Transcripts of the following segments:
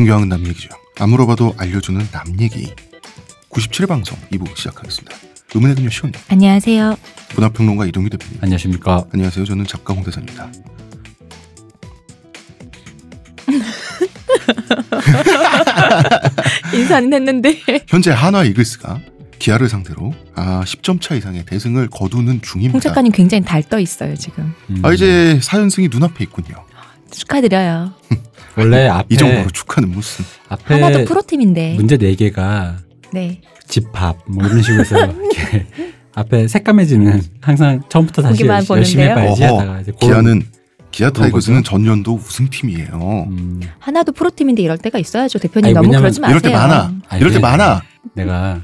존경하는 남 얘기죠. 안 물어봐도 알려주는 남 얘기. 97회 방송 2부 시작하겠습니다. 의문의 그녀 시온, 안녕하세요. 문화평론가 이동규 대표님. 안녕하십니까. 안녕하세요. 저는 작가 홍대선입니다. 인사는 했는데. 현재 한화 이글스가 기아를 상대로 아 10점 차 이상의 대승을 거두는 중입니다. 홍 작가님 굉장히 달떠 있어요 지금. 음, 아 이제 4연승이 눈앞에 있군요. 축하드려요. 원래 앞에 이 정도로 축하는 무슨. 앞에 하나도 프로팀인데. 문제 네 개가 네. 집합 뭐 이런 식으로 해서 이렇게 앞에 새까매지는 항상 처음부터 다시 열심히? 해봐야지 어허, 하다가 이제 기아는 기아 타이거즈는? 전년도 우승팀이에요. 음, 하나도 프로팀인데 이럴 때가 있어야죠. 대표님 아니, 너무 그러지 마세요. 이럴 때 많아. 아니, 이럴 때 네. 많아. 내가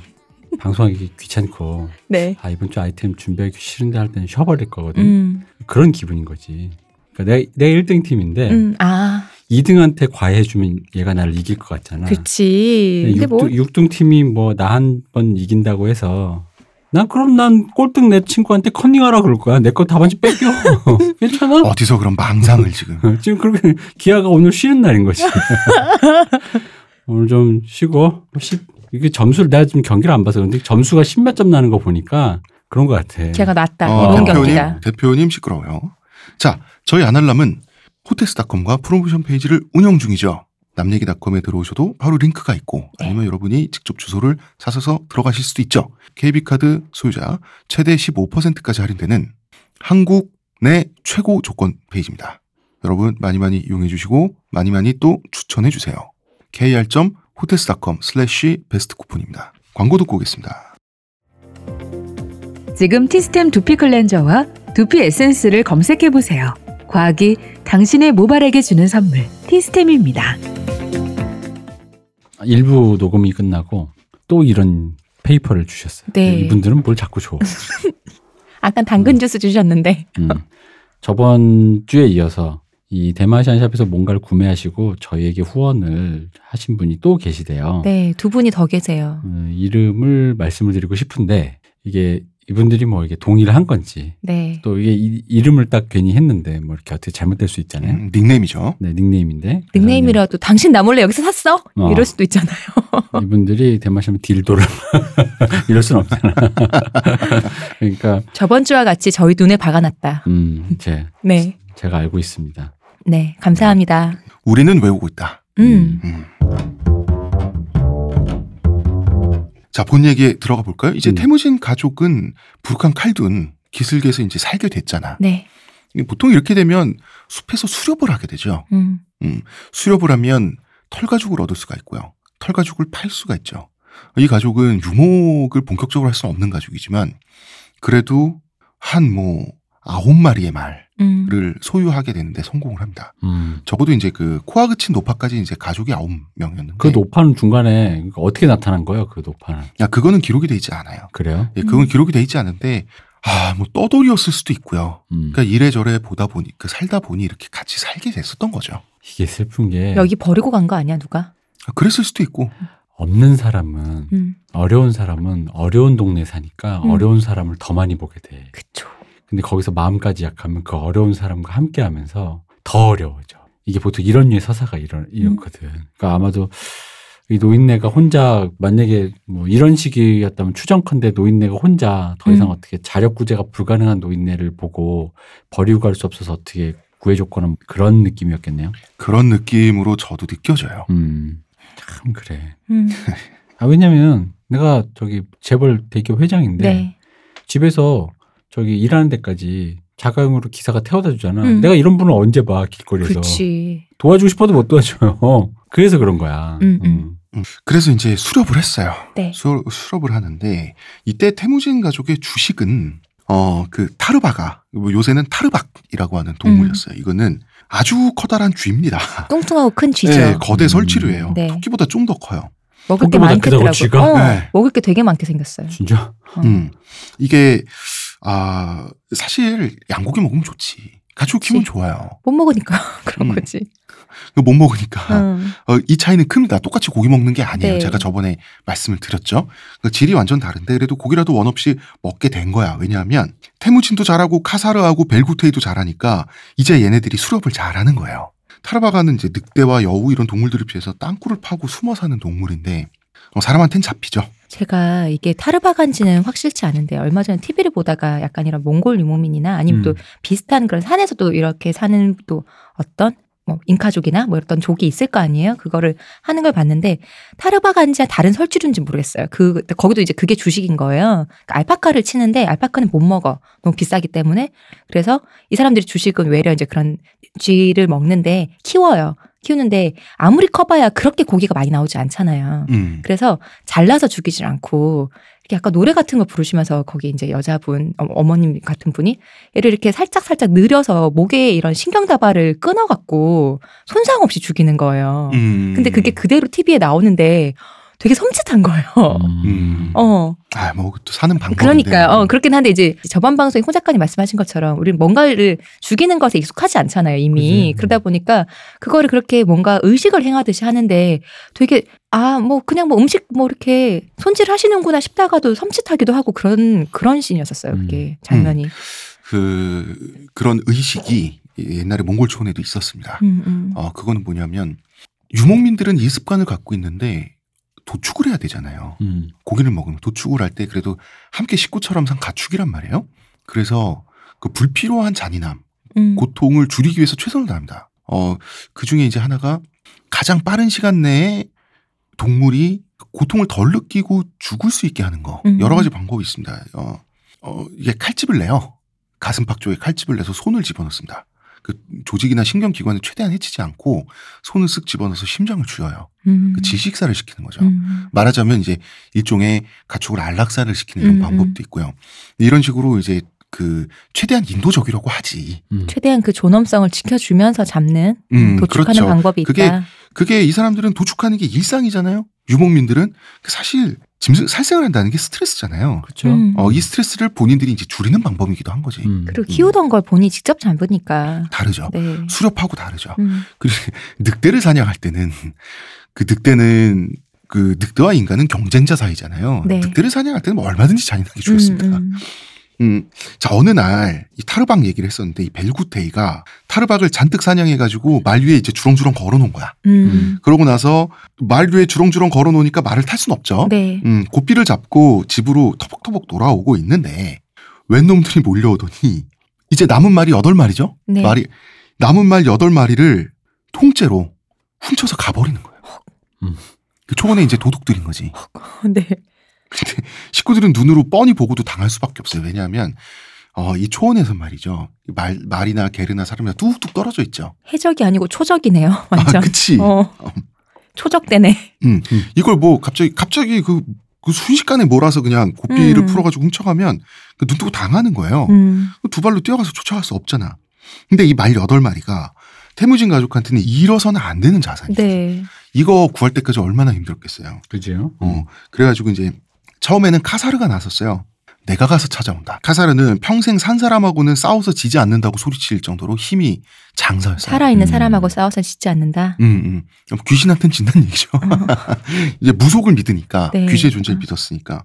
방송하기 귀찮고 네. 아 이번 주 아이템 준비하기 싫은데 할 때는 쉬어버릴 거거든. 음. 그런 기분인 거지. 그러니까 내, 내 1등 팀인데 음. 아, 2등한테 과외해주면 얘가 나를 이길 것 같잖아. 그치. 근데 6등, 뭐등 팀이 뭐 나 한 번 이긴다고 해서 난 그럼 난 꼴등 내 친구한테 컨닝하라 그럴 거야. 내 거 답안지 뺏겨. 괜찮아? 어디서 그런 망상을 지금. 지금 그렇게 기아가 오늘 쉬는 날인 거지. 오늘 좀 쉬고 시- 이게 점수를 내가 지금 경기를 안 봐서 그런데 점수가 십몇 점 나는 거 보니까 그런 것 같아. 걔가 낫다. 어, 이번 대표님, 경기가. 대표님 시끄러워요. 자, 저희 아날람은 호텔스닷컴과 프로모션 페이지를 운영 중이죠. 남얘기닷컴에 들어오셔도 바로 링크가 있고 네. 아니면 여러분이 직접 주소를 치셔서 들어가실 수도 있죠. KB카드 소유자 최대 15%까지 할인되는 한국 내 최고 조건 페이지입니다. 여러분 많이 많이 이용해 주시고 많이 많이 또 추천해 주세요. kr.hotels.com 슬래시 베스트 쿠폰입니다. 광고 듣고 오겠습니다. 지금 티스템 두피 클렌저와 두피 에센스를 검색해 보세요. 과학이 당신의 모발에게 주는 선물 티스템입니다. 1부 녹음이 끝나고 또 이런 페이퍼를 주셨어요. 네. 이분들은 뭘 자꾸 줘. 아까 당근 주스 주셨는데. 음. 저번 주에 이어서 이 대마시안 shop에서 뭔가를 구매하시고 저희에게 후원을 하신 분이 또 계시대요. 네, 두 분이 더 계세요. 어, 이름을 말씀을 드리고 싶은데 이게 이분들이 뭐 이게 동의를 한 건지 네. 또 이게 이, 이름을 딱 괜히 했는데 뭐 이렇게 어떻게 잘못될 수 있잖아요. 음, 닉네임이죠. 네 닉네임인데 닉네임이라도 당신 나 몰래 여기서 샀어? 어. 이럴 수도 있잖아요. 이분들이 대마시면 딜도를 이럴 순 없잖아. 그러니까 저번 주와 같이 저희 눈에 박아놨다. 음, 제 네. 제가 알고 있습니다. 네. 감사합니다. 우리는 외우고 있다. 음. 음. 자, 본 얘기에 들어가 볼까요? 이제 음. 태무진 가족은 북한 칼둔 기슭에서 이제 살게 됐잖아. 네. 보통 이렇게 되면 숲에서 수렵을 하게 되죠. 음. 음, 수렵을 하면 털 가죽을 얻을 수가 있고요. 털 가죽을 팔 수가 있죠. 이 가족은 유목을 본격적으로 할 수는 없는 가족이지만 그래도 한 뭐 아홉 마리의 말 을 음. 소유하게 되는데 성공을 합니다. 음. 적어도 이제 그 코아 그친 노파까지 이제 가족이 아홉 명이었는데 그 노파는 중간에 어떻게 나타난 거예요? 그 노파는 야 그거는 기록이 돼 있지 않아요. 그래요? 예, 그건 음. 기록이 돼 있지 않은데 아뭐 떠돌이였을 수도 있고요. 음. 그러니까 이래저래 보다 보니 그 살다 보니 이렇게 같이 살게 됐었던 거죠. 이게 슬픈 게 여기 버리고 간 거 아니야, 누가? 아, 그랬을 수도 있고 없는 사람은 음. 어려운 사람은 어려운 동네 사니까 음. 어려운 사람을 더 많이 보게 돼. 그쵸. 근데 거기서 마음까지 약하면 그 어려운 사람과 함께 하면서 더 어려워져. 이게 보통 이런 류의 서사가 이런, 이렇거든. 그러니까 아마도 이 노인네가 혼자 만약에 뭐 이런 식이었다면 추정컨대 노인네가 혼자 더 이상 음. 어떻게 자력 구제가 불가능한 노인네를 보고 버리고 갈 수 없어서 어떻게 구해줬거나 그런 느낌이었겠네요. 그런 느낌으로 저도 느껴져요. 음, 참 그래. 음. 아 왜냐면 내가 저기 재벌 대기업 회장인데 네. 집에서 저기 일하는 데까지 자가용으로 기사가 태워다 주잖아. 음. 내가 이런 분을 언제 봐 길거리에서 그치. 도와주고 싶어도 못 도와줘요. 그래서 그런 거야. 음, 음. 그래서 이제 수렵을 했어요. 네. 수, 수렵을 하는데 이때 태무진 가족의 주식은 어그 타르바가 뭐 요새는 타르박이라고 하는 동물이었어요. 음. 이거는 아주 커다란 쥐입니다. 뚱뚱하고 큰 쥐죠. 네, 거대 음. 설치류예요. 네. 토끼보다 좀 더 커요. 먹을 게 많겠더라고. 크다고, 쥐가? 어, 네. 먹을 게 되게 많게 생겼어요. 진짜. 어. 음. 이게 아 사실 양고기 먹으면 좋지. 키우면 그치. 좋아요. 못 먹으니까 그런 음. 거지. 이거 못 먹으니까 음. 어, 이 차이는 큽니다. 똑같이 고기 먹는 게 아니에요. 네. 제가 저번에 말씀을 드렸죠. 그 질이 완전 다른데 그래도 고기라도 원 없이 먹게 된 거야. 왜냐하면 태무진도 잘하고 카사르하고 벨구테이도 잘하니까 이제 얘네들이 수렵을 잘하는 거예요. 타르바가는 이제 늑대와 여우 이런 동물들을 피해서 땅굴을 파고 숨어 사는 동물인데 어, 사람한테는 잡히죠. 제가 이게 타르바간지는 확실치 않은데 얼마 전에 TV를 보다가 약간 이런 몽골 유목민이나 아니면 또 음. 비슷한 그런 산에서도 이렇게 사는 또 어떤 뭐 잉카족이나 뭐 어떤 족이 있을 거 아니에요. 그거를 하는 걸 봤는데 타르바간지와 다른 설치류인지 모르겠어요. 그 거기도 이제 그게 주식인 거예요. 그러니까 알파카를 치는데 알파카는 못 먹어. 너무 비싸기 때문에. 그래서 이 사람들이 주식은 외려 이제 그런 쥐를 먹는데 키워요. 키우는데 아무리 커봐야 그렇게 고기가 많이 나오지 않잖아요. 음. 그래서 잘라서 죽이질 않고 이렇게 약간 노래 같은 거 부르시면서 거기 이제 여자분 어, 어머님 같은 분이 얘를 이렇게 살짝 살짝 느려서 목에 이런 신경다발을 끊어갖고 손상 없이 죽이는 거예요. 음. 근데 그게 그대로 TV에 나오는데 되게 섬찟한 거예요. 음. 어, 아, 뭐 또 사는 방법. 그러니까요. 어, 그렇긴 한데 이제 저번 방송에 홍 작가님 말씀하신 것처럼 우리는 뭔가를 죽이는 것에 익숙하지 않잖아요, 이미. 그지. 그러다 보니까 그거를 그렇게 뭔가 의식을 행하듯이 하는데 되게 아, 뭐 그냥 뭐 음식 뭐 이렇게 손질 하시는구나 싶다가도 섬찟하기도 하고 그런 그런 씬이었었어요, 그게 장면이. 그 그런 의식이 옛날에 몽골 초원에도 있었습니다. 음, 음. 어, 그거는 뭐냐면 유목민들은 이 습관을 갖고 있는데 도축을 해야 되잖아요. 음. 고기를 먹으면 도축을 할 때 그래도 함께 식구처럼 산 가축이란 말이에요. 그래서 그 불필요한 잔인함, 음. 고통을 줄이기 위해서 최선을 다합니다. 어, 그 중에 이제 하나가 가장 빠른 시간 내에 동물이 고통을 덜 느끼고 죽을 수 있게 하는 거. 음. 여러 가지 방법이 있습니다. 어, 어, 이게 칼집을 내요. 가슴팍 쪽에 칼집을 내서 손을 집어넣습니다. 그 조직이나 신경기관에 최대한 해치지 않고 손을 쓱 집어넣어서 심장을 쥐어요. 음. 그 지식사를 시키는 거죠. 음. 말하자면 이제 일종의 가축을 안락사를 시키는 이런 음, 방법도 있고요. 이런 식으로 이제 그 최대한 인도적이라고 하지. 음. 최대한 그 존엄성을 지켜주면서 잡는 음, 도축하는 그렇죠. 방법이 있다. 그게 그게 이 사람들은 도축하는 게 일상이잖아요. 유목민들은 그 사실 짐승 살생을 한다는 게 스트레스잖아요. 그렇죠. 음. 어, 이 스트레스를 본인들이 이제 줄이는 방법이기도 한 거지. 음. 그리고 키우던 걸 본인이 직접 잡으니까. 다르죠. 네. 수렵하고 다르죠. 음. 그리고 늑대를 사냥할 때는 그 늑대는 그 늑대와 인간은 경쟁자 사이잖아요. 네. 늑대를 사냥할 때는 뭐 얼마든지 잔인하게 죽였습니다. 음, 음. 음, 자, 어느 날, 이 타르박 얘기를 했었는데, 이 벨구테이가 타르박을 잔뜩 사냥해가지고 말 위에 이제 주렁주렁 걸어 놓은 거야. 음. 그러고 나서 말 위에 주렁주렁 걸어 놓으니까 말을 탈 순 없죠. 네. 음, 고삐를 잡고 집으로 터벅터벅 돌아오고 있는데, 웬 놈들이 몰려오더니, 이제 남은 말이 여덟 마리죠? 네. 말이, 남은 말 여덟 마리를 통째로 훔쳐서 가버리는 거예요. 음. 그 초원에 이제 도둑들인 거지. 네. 근데 식구들은 눈으로 뻔히 보고도 당할 수밖에 없어요. 왜냐하면 어, 이 초원에서 말이죠. 말, 말이나 개르나 사람이나 뚝뚝 떨어져 있죠. 해적이 아니고 초적이네요. 완전. 아, 그치. 어. 초적대네. 음. 이걸 뭐 갑자기 갑자기 그, 그 순식간에 몰아서 그냥 고삐를 음. 풀어가지고 훔쳐가면 그 눈 뜨고 당하는 거예요. 음. 두 발로 뛰어가서 쫓아갈 수 없잖아. 근데 이 말 여덟 마리가 태무진 가족한테는 잃어서는 안 되는 자산이죠. 네. 이거 구할 때까지 얼마나 힘들었겠어요. 그죠? 어, 그래가지고 이제 처음에는 카사르가 나섰어요. 내가 가서 찾아온다. 카사르는 평생 산 사람하고는 싸워서 지지 않는다고 소리칠 정도로 힘이 장사였어요. 살아있는 음. 사람하고 싸워서 짓지 않는다. 음, 음. 귀신한테는 진다는 얘기죠. 이제 무속을 믿으니까 네. 귀신의 존재를 믿었으니까.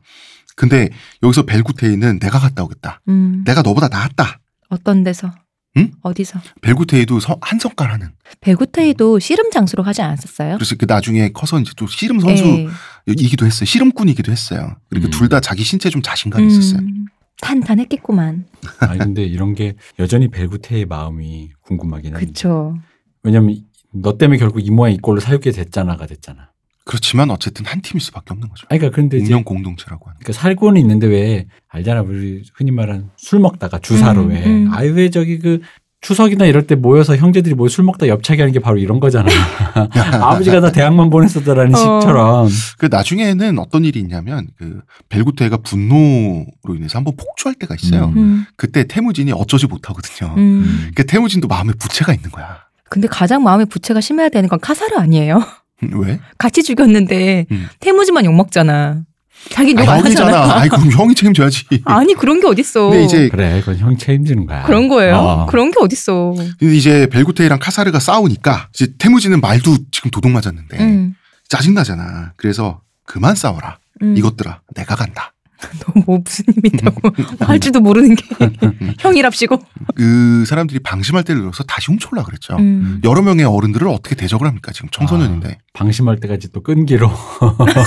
근데 여기서 벨구테이는 내가 갔다 오겠다. 음. 내가 너보다 낫다. 어떤 데서? 응? 어디서? 벨구테이도 서- 한 성깔 하는. 배구테이도 씨름 장수로 하지 않았었어요? 그래서 그 나중에 커서 이제 또 씨름 선수이기도 네. 했어요. 씨름꾼이기도 했어요. 그리고 음. 둘다 자기 신체에 좀 자신감이 있었어요. 음. 탄탄했겠구만. 아니 근데 이런 게 여전히 벨구테의 마음이 궁금하긴 한데. 그쵸. 왜냐면 너 때문에 결국 이 모양 이 꼴로 살게 됐잖아가 됐잖아. 그렇지만 어쨌든 한 팀일 수밖에 없는 거죠. 아니 그러니까 이제 운명 공동체라고 하는. 그러니까 살고는 있는데 왜 알잖아 우리 흔히 말하는 술 먹다가 주사로 음, 왜 음. 아유 왜 저기 그 추석이나 이럴 때 모여서 형제들이 뭐 술 먹다 옆차기 하는 게 바로 이런 거잖아. 아버지가 나 대학만 보냈었다라는 어. 식처럼. 그 나중에는 어떤 일이 있냐면 그 벨구테가 분노로 인해서 한번 폭주할 때가 있어요. 음. 음. 그때 태무진이 어쩌지 못하거든요. 음. 그 태무진도 마음에 부채가 있는 거야. 근데 가장 마음에 부채가 심해야 되는 건 카사르 아니에요? 음, 왜? 같이 죽였는데 음. 태무지만 욕 먹잖아. 자기 욕 아, 안 하잖아. 아이 그럼 형이 책임져야지. 아니 그런 게 어딨어. 근데 이제 그래 그건 형 책임지는 거야. 그런 거예요? 어. 그런 게 어딨어. 근데 이제 벨구테이랑 카사르가 싸우니까 이제 태무진은 말도 지금 도둑 맞았는데 음. 짜증 나잖아. 그래서 그만 싸워라. 음. 이것들아 내가 간다. 너무 뭐 무슨 힘이 있다고 할 줄도 모르는 게 형이랍시고. 그 사람들이 방심할 때를 들어서 다시 훔쳐올라 그랬죠. 음. 여러 명의 어른들을 어떻게 대적을 합니까? 지금 청소년인데. 방심할 때까지 또 끈기로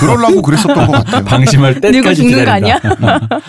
그러려고 그랬었던 것 같아요. 방심할 때까지 늙어 죽는 거 기다린다.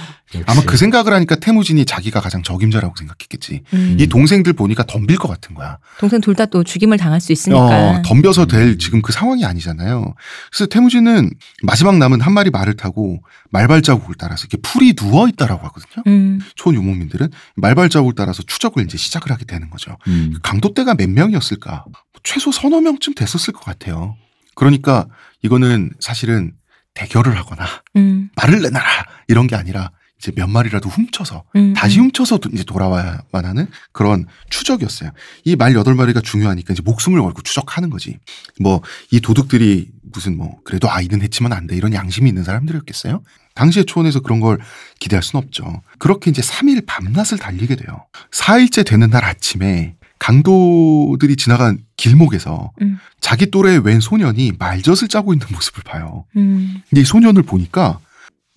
아마 그 생각을 하니까 태무진이 자기가 가장 적임자라고 생각했겠지. 음. 이 동생들 보니까 덤빌 것 같은 거야. 동생 둘 다 또 죽임을 당할 수 있으니까. 어, 덤벼서 될 지금 그 상황이 아니잖아요. 그래서 태무진은 마지막 남은 한 마리 말을 타고 말발자국을 따라서 이렇게 풀이 누워 있다라고 하거든요. 음. 초유목민들은 말발자국을 따라서 추적을 이제 시작을 하게 되는 거죠. 음. 강도대가 몇 명이었을까? 최소 서너 명쯤 됐었을 것 같아요. 그러니까 이거는 사실은 대결을 하거나 음. 말을 내놔라 이런 게 아니라 이제 몇 마리라도 훔쳐서 음. 다시 훔쳐서 도- 이제 돌아와야만 하는 그런 추적이었어요. 이 말 여덟 마리가 중요하니까 이제 목숨을 걸고 추적하는 거지. 뭐 이 도둑들이 무슨 뭐 그래도 아이는 했지만 안돼 이런 양심이 있는 사람들이었겠어요? 당시의 초원에서 그런 걸 기대할 수는 없죠. 그렇게 이제 3일 밤낮을 달리게 돼요. 4일째 되는 날 아침에 강도들이 지나간 길목에서 음. 자기 또래의 웬 소년이 말젓을 짜고 있는 모습을 봐요. 음. 근데 이 소년을 보니까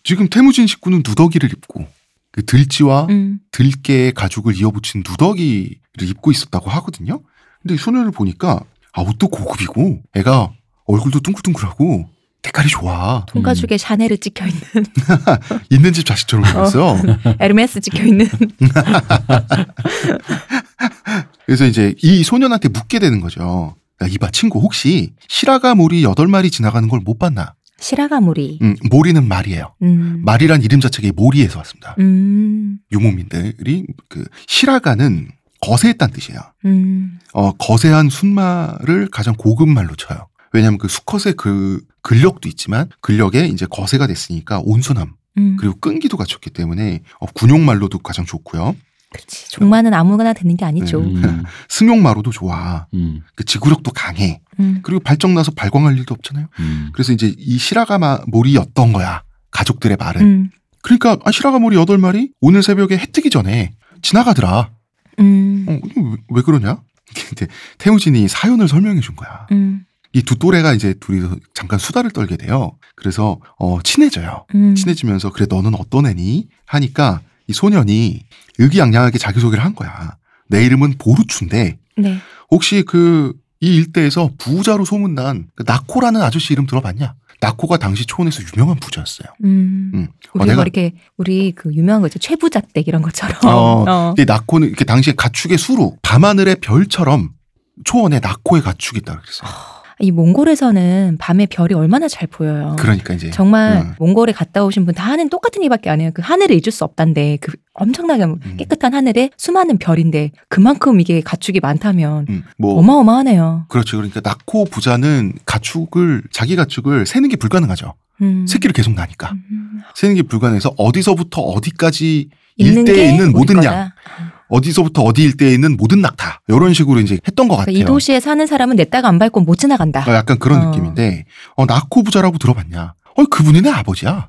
지금 태무진 식구는 누더기를 입고 그 들쥐와 음. 들깨의 가죽을 이어붙인 누더기를 입고 있었다고 하거든요. 근데 이 소년을 보니까 아 옷도 고급이고 애가 얼굴도 둥글둥글하고 색깔이 좋아. 통가죽에 샤넬을 찍혀 있는 있는 집 자식처럼 생겼어. 에르메스 찍혀 있는. 그래서 이제 이 소년한테 묻게 되는 거죠. 야, 이봐 친구 혹시 시라가 모리 여덟 마리 지나가는 걸 못 봤나? 시라가 모리. 음, 모리는 말이에요. 음. 말이란 이름 자체가 모리에서 왔습니다. 음. 유목민들이 그 시라가는 거세했다는 뜻이에요. 음. 어, 거세한 순말을 가장 고급 말로 쳐요. 왜냐하면 그 수컷의 그 근력도 있지만 근력에 이제 거세가 됐으니까 온순함 음. 그리고 끈기도 갖췄기 때문에 어, 군용말로도 가장 좋고요. 그렇지. 종마는 아무거나 되는 게 아니죠. 음. 음. 승용마로도 좋아. 음. 그 지구력도 강해. 음. 그리고 발정 나서 발광할 일도 없잖아요. 음. 그래서 이제 이 시라가마 몰이였던 거야. 가족들의 말은. 음. 그러니까 아, 시라가 몰이 여덟 마리 오늘 새벽에 해 뜨기 전에 지나가더라. 음. 어, 왜, 왜 그러냐? 근데 태무진이 사연을 설명해 준 거야. 음. 이두 또래가 이제 둘이서 잠깐 수다를 떨게 돼요. 그래서 어 친해져요. 음. 친해지면서 그래 너는 어떤 애니? 하니까 이 소년이 의기양양하게 자기소개를 한 거야. 내 이름은 보루추인데 네. 혹시 그 이 일대에서 부자로 소문난 그 나코라는 아저씨 이름 들어봤냐? 나코가 당시 초원에서 유명한 부자였어요. 음. 음. 우리 어, 가 내가 이렇게 우리 그 유명한 거 있죠. 최부잣댁 이런 것처럼. 어, 어. 근데 나코는 이렇게 당시에 가축의 수로 밤하늘의 별처럼 초원에 나코의 가축이 있다 그랬어요. 이 몽골에서는 밤에 별이 얼마나 잘 보여요. 그러니까 이제 정말 음. 몽골에 갔다 오신 분 다 하는 똑같은 얘기밖에 안 해요. 그 하늘을 잊을 수 없단데 그 엄청나게 깨끗한 하늘에 수많은 별인데 그만큼 이게 가축이 많다면 음, 뭐 어마어마하네요. 그렇죠. 그러니까 나코 부자는 가축을 자기 가축을 세는 게 불가능하죠. 음. 새끼를 계속 나니까 음. 세는 게 불가능해서 어디서부터 어디까지 일대에 게 있는 모든. 양, 어디서부터 어디 일대에 있는 모든 낙타 이런 식으로 이제 했던 것 그러니까 같아요. 이 도시에 사는 사람은 내 따가 안 밟고 못 지나간다. 어, 약간 그런 어. 느낌인데 어 나코 부자라고 들어봤냐? 어 그분이 내 아버지야.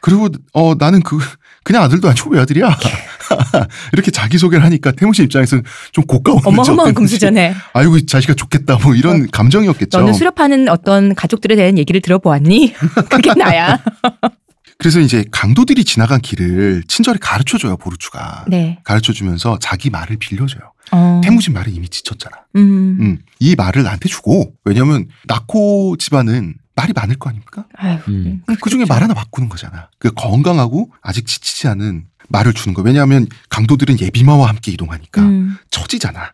그리고 어 나는 그 그냥 아들도 아니고 외아들이야. 이렇게 자기 소개를 하니까 태무씨 입장에서는 좀 고가운지 어마어마한. 금수저네. 아이고 이 자식아 좋겠다 뭐 이런 감정이었겠죠. 너는 수렵하는 어떤 가족들에 대한 얘기를 들어보았니? 그게 나야. 그래서 이제 강도들이 지나간 길을 친절히 가르쳐줘요 보르추가. 네. 가르쳐주면서 자기 말을 빌려줘요. 어. 태무진 말은 이미 지쳤잖아. 음. 음, 이 말을 나한테 주고 왜냐면 나코 집안은 말이 많을 거 아닙니까? 아유. 음. 그 중에 말 하나 바꾸는 거잖아. 그 건강하고 아직 지치지 않은 말을 주는 거. 왜냐하면 강도들은 예비마와 함께 이동하니까 음. 처지잖아.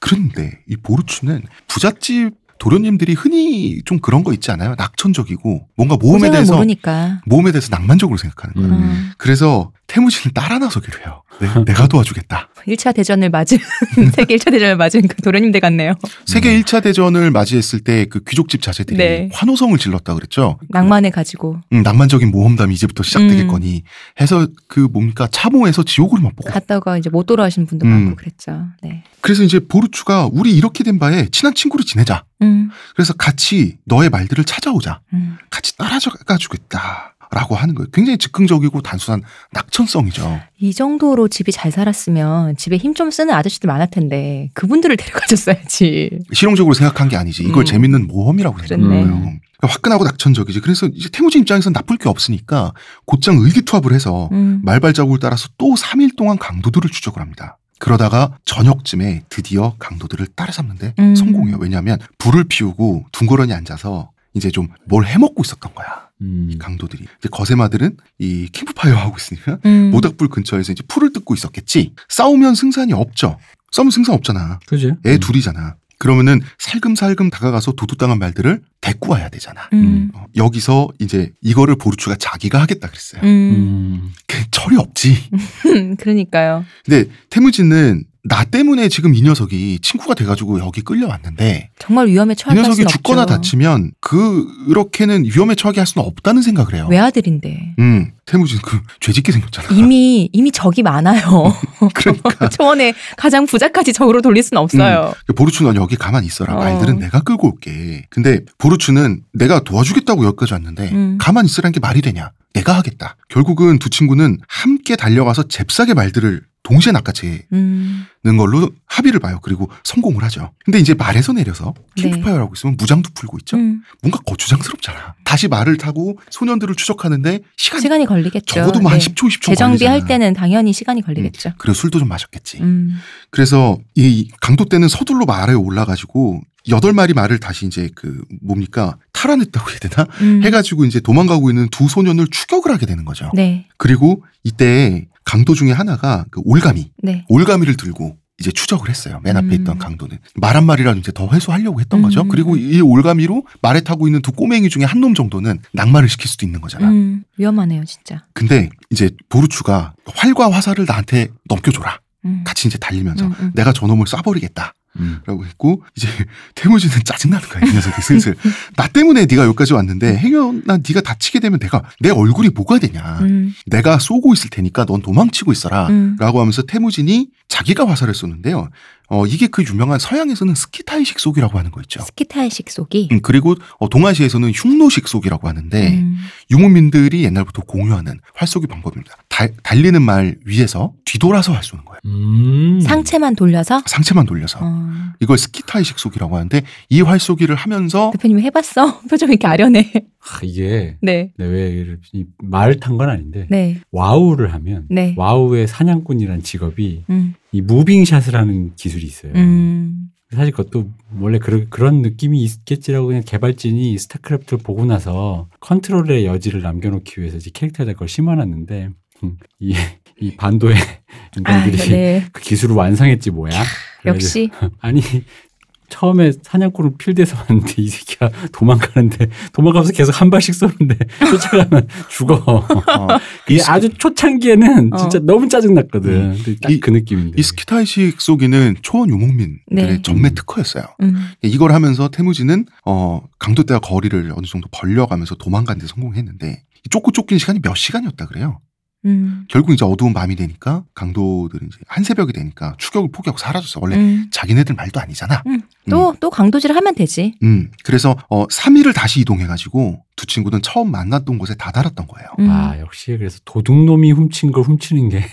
그런데 이 보르추는 부잣집 도련님들이 흔히 좀 그런 거 있지 않아요? 낙천적이고 뭔가 모험에 대해서 모르니까. 모험에 대해서 낭만적으로 생각하는 거예요. 음. 음. 그래서 태무진을 따라 나서기로 해요. 네, 내가 도와주겠다. 1차 대전을 맞은 세계 1차 대전을 맞은 그 도련님들 같네요. 세계 1차 대전을 맞이했을 때 그 귀족집 자제들이 네. 환호성을 질렀다 그랬죠. 낭만을 가지고 음, 낭만적인 모험담이 이제부터 시작되겠거니 해서 그 뭡니까 참호에서 지옥으로 맛보고 갔다가 이제 못 돌아오신 분도 음. 많고 그랬죠. 네. 그래서 이제 보르추가 우리 이렇게 된 바에 친한 친구로 지내자. 음. 그래서 같이 너의 말들을 찾아오자. 음. 같이 따라가 주겠다. 라고 하는 거예요. 굉장히 즉흥적이고 단순한 낙천성이죠. 이 정도로 집이 잘 살았으면 집에 힘 좀 쓰는 아저씨들 많을 텐데 그분들을 데려가줬어야지. 실용적으로 생각한 게 아니지. 이걸 음. 재밌는 모험이라고. 거예요. 그러니까 화끈하고 낙천적이지. 그래서 이제 태무진 입장에서는 나쁠 게 없으니까 곧장 의기투합을 해서 음. 말발자국을 따라서 또 3일 동안 강도들을 추적을 합니다. 그러다가 저녁쯤에 드디어 강도들을 따라잡는데 음. 성공해요. 왜냐하면 불을 피우고 둥그러니 앉아서 이제 좀 뭘 해먹고 있었던 거야. 음. 이 강도들이. 이제 거세마들은 이 캠프파이어 하고 있으니까 음. 모닥불 근처에서 이제 풀을 뜯고 있었겠지. 싸우면 승산이 없죠. 싸우면 승산 없잖아. 그지? 애 음. 둘이잖아. 그러면은 살금살금 다가가서 도둑당한 말들을 데리고 와야 되잖아. 음. 어, 여기서 이제 이거를 보르추가 자기가 하겠다 그랬어요. 음. 음. 그 철이 없지. 그러니까요. 근데 태무진은 나 때문에 지금 이 녀석이 친구가 돼가지고 여기 끌려왔는데 정말 위험에 이 처할 녀석이 수는 죽거나 없죠. 다치면 그렇게는 위험에 처하게 할 수는 없다는 생각을 해요. 외아들인데 음, 태무진 그 죄짓게 생겼잖아. 이미 이미 적이 많아요. 그러니까 초원에 가장 부자까지 적으로 돌릴 수는 없어요. 보르추 넌 여기 가만히 있어라. 어. 말들은 내가 끌고 올게. 근데 보르추는 내가 도와주겠다고 여기까지 왔는데 음. 가만히 있으라는 게 말이 되냐? 내가 하겠다. 결국은 두 친구는 함께 달려가서 잽싸게 말들을 동시에 낚아채 는 음. 걸로 합의를 봐요. 그리고 성공을 하죠. 근데 이제 말에서 내려서 네. 캠프파이어라고 있으면 무장도 풀고 있죠. 음. 뭔가 거추장스럽잖아. 다시 말을 타고 소년들을 추적하는데 시간이 시간이 걸리겠죠. 적어도 뭐한 네. 10초, 20초 재정비할 걸리잖아. 때는 당연히 시간이 걸리겠죠. 그리고 술도 좀 마셨겠지. 음. 그래서 이 강도 때는 서둘러 말에 올라가지고 여덟 마리 말을 다시 이제 그 뭡니까 탈환했다고 해야 되나? 음. 해가지고 이제 도망가고 있는 두 소년을 추격을 하게 되는 거죠. 네, 그리고 이때 강도 중에 하나가 그 올가미, 네. 올가미를 들고 이제 추적을 했어요. 맨 앞에 음. 있던 강도는 말 한 마리라도 이제 더 회수하려고 했던 거죠. 음. 그리고 이 올가미로 말에 타고 있는 두 꼬맹이 중에 한 놈 정도는 낙마를 시킬 수도 있는 거잖아. 음, 위험하네요, 진짜. 근데 이제 보르추가 활과 화살을 나한테 넘겨줘라. 음. 같이 이제 달리면서 음, 음. 내가 저놈을 쏴버리겠다. 음. 라고 했고 이제 태무진은 짜증나는 거야 이 녀석이 슬슬 나 때문에 네가 여기까지 왔는데 행여나 네가 다치게 되면 내가 내 얼굴이 뭐가 되냐 음. 내가 쏘고 있을 테니까 넌 도망치고 있어라 음. 라고 하면서 태무진이 자기가 화살을 쏘는데요 어 이게 그 유명한 서양에서는 스키타이식 쏘기라고 하는 거 있죠 스키타이식 속이. 음, 그리고 어, 동아시아에서는 흉노식 쏘기라고 하는데 음. 유목민들이 옛날부터 공유하는 활쏘기 방법입니다 달, 달리는 말 위에서 뒤돌아서 활 쏘는 거예요 음. 상체만 돌려서. 상체만 돌려서 어. 이걸 스키타이식 쏘기라고 하는데 이 활쏘기를 하면서 대표님 해봤어? 표정 이렇게 아련해. 아, 이게 네, 뭐 말 탄 건 아닌데 네, 와우를 하면 네. 와우의 사냥꾼이라는 직업이 음, 이 moving shot을 하는 기술이 있어요. 음, 사실 그것도 원래 그런 그런 느낌이 있겠지라고 그냥 개발진이 스타크래프트를 보고 나서 컨트롤의 여지를 남겨놓기 위해서 이제 캐릭터에다 그걸 심어놨는데 음, 이, 이 반도의 아, 인간들이 네. 그 기술을 완성했지 뭐야. 역시 아니 처음에 사냥꾼을 필드에서 봤는데 이 새끼가 도망가는데 도망가면서 계속 한 발씩 쏘는데 쫓아가면 죽어. 어, 이게 아주 초창기에는 어. 진짜 너무 짜증 났거든. 음. 근데 딱 이- 그 느낌인데. 이 스키타이식 쏘기는 초원 유목민들의 네. 전매 음. 특허였어요. 음, 이걸 하면서 태무진은 어 강도 때와 거리를 어느 정도 벌려가면서 도망가는 데 성공했는데 이 쫓고 쫓긴 시간이 몇 시간이었다 그래요. 음, 결국 이제 어두운 밤이 되니까 강도들은 이제 한 새벽이 되니까 추격을 포기하고 사라졌어. 원래 음. 자기네들 말도 아니잖아. 또, 또 강도질을 하면 되지. 음. 그래서 어 3일을 다시 이동해가지고 두 친구는 처음 만났던 곳에 다다랐던 거예요. 음. 아 역시 그래서 도둑놈이 훔친 걸 훔치는 게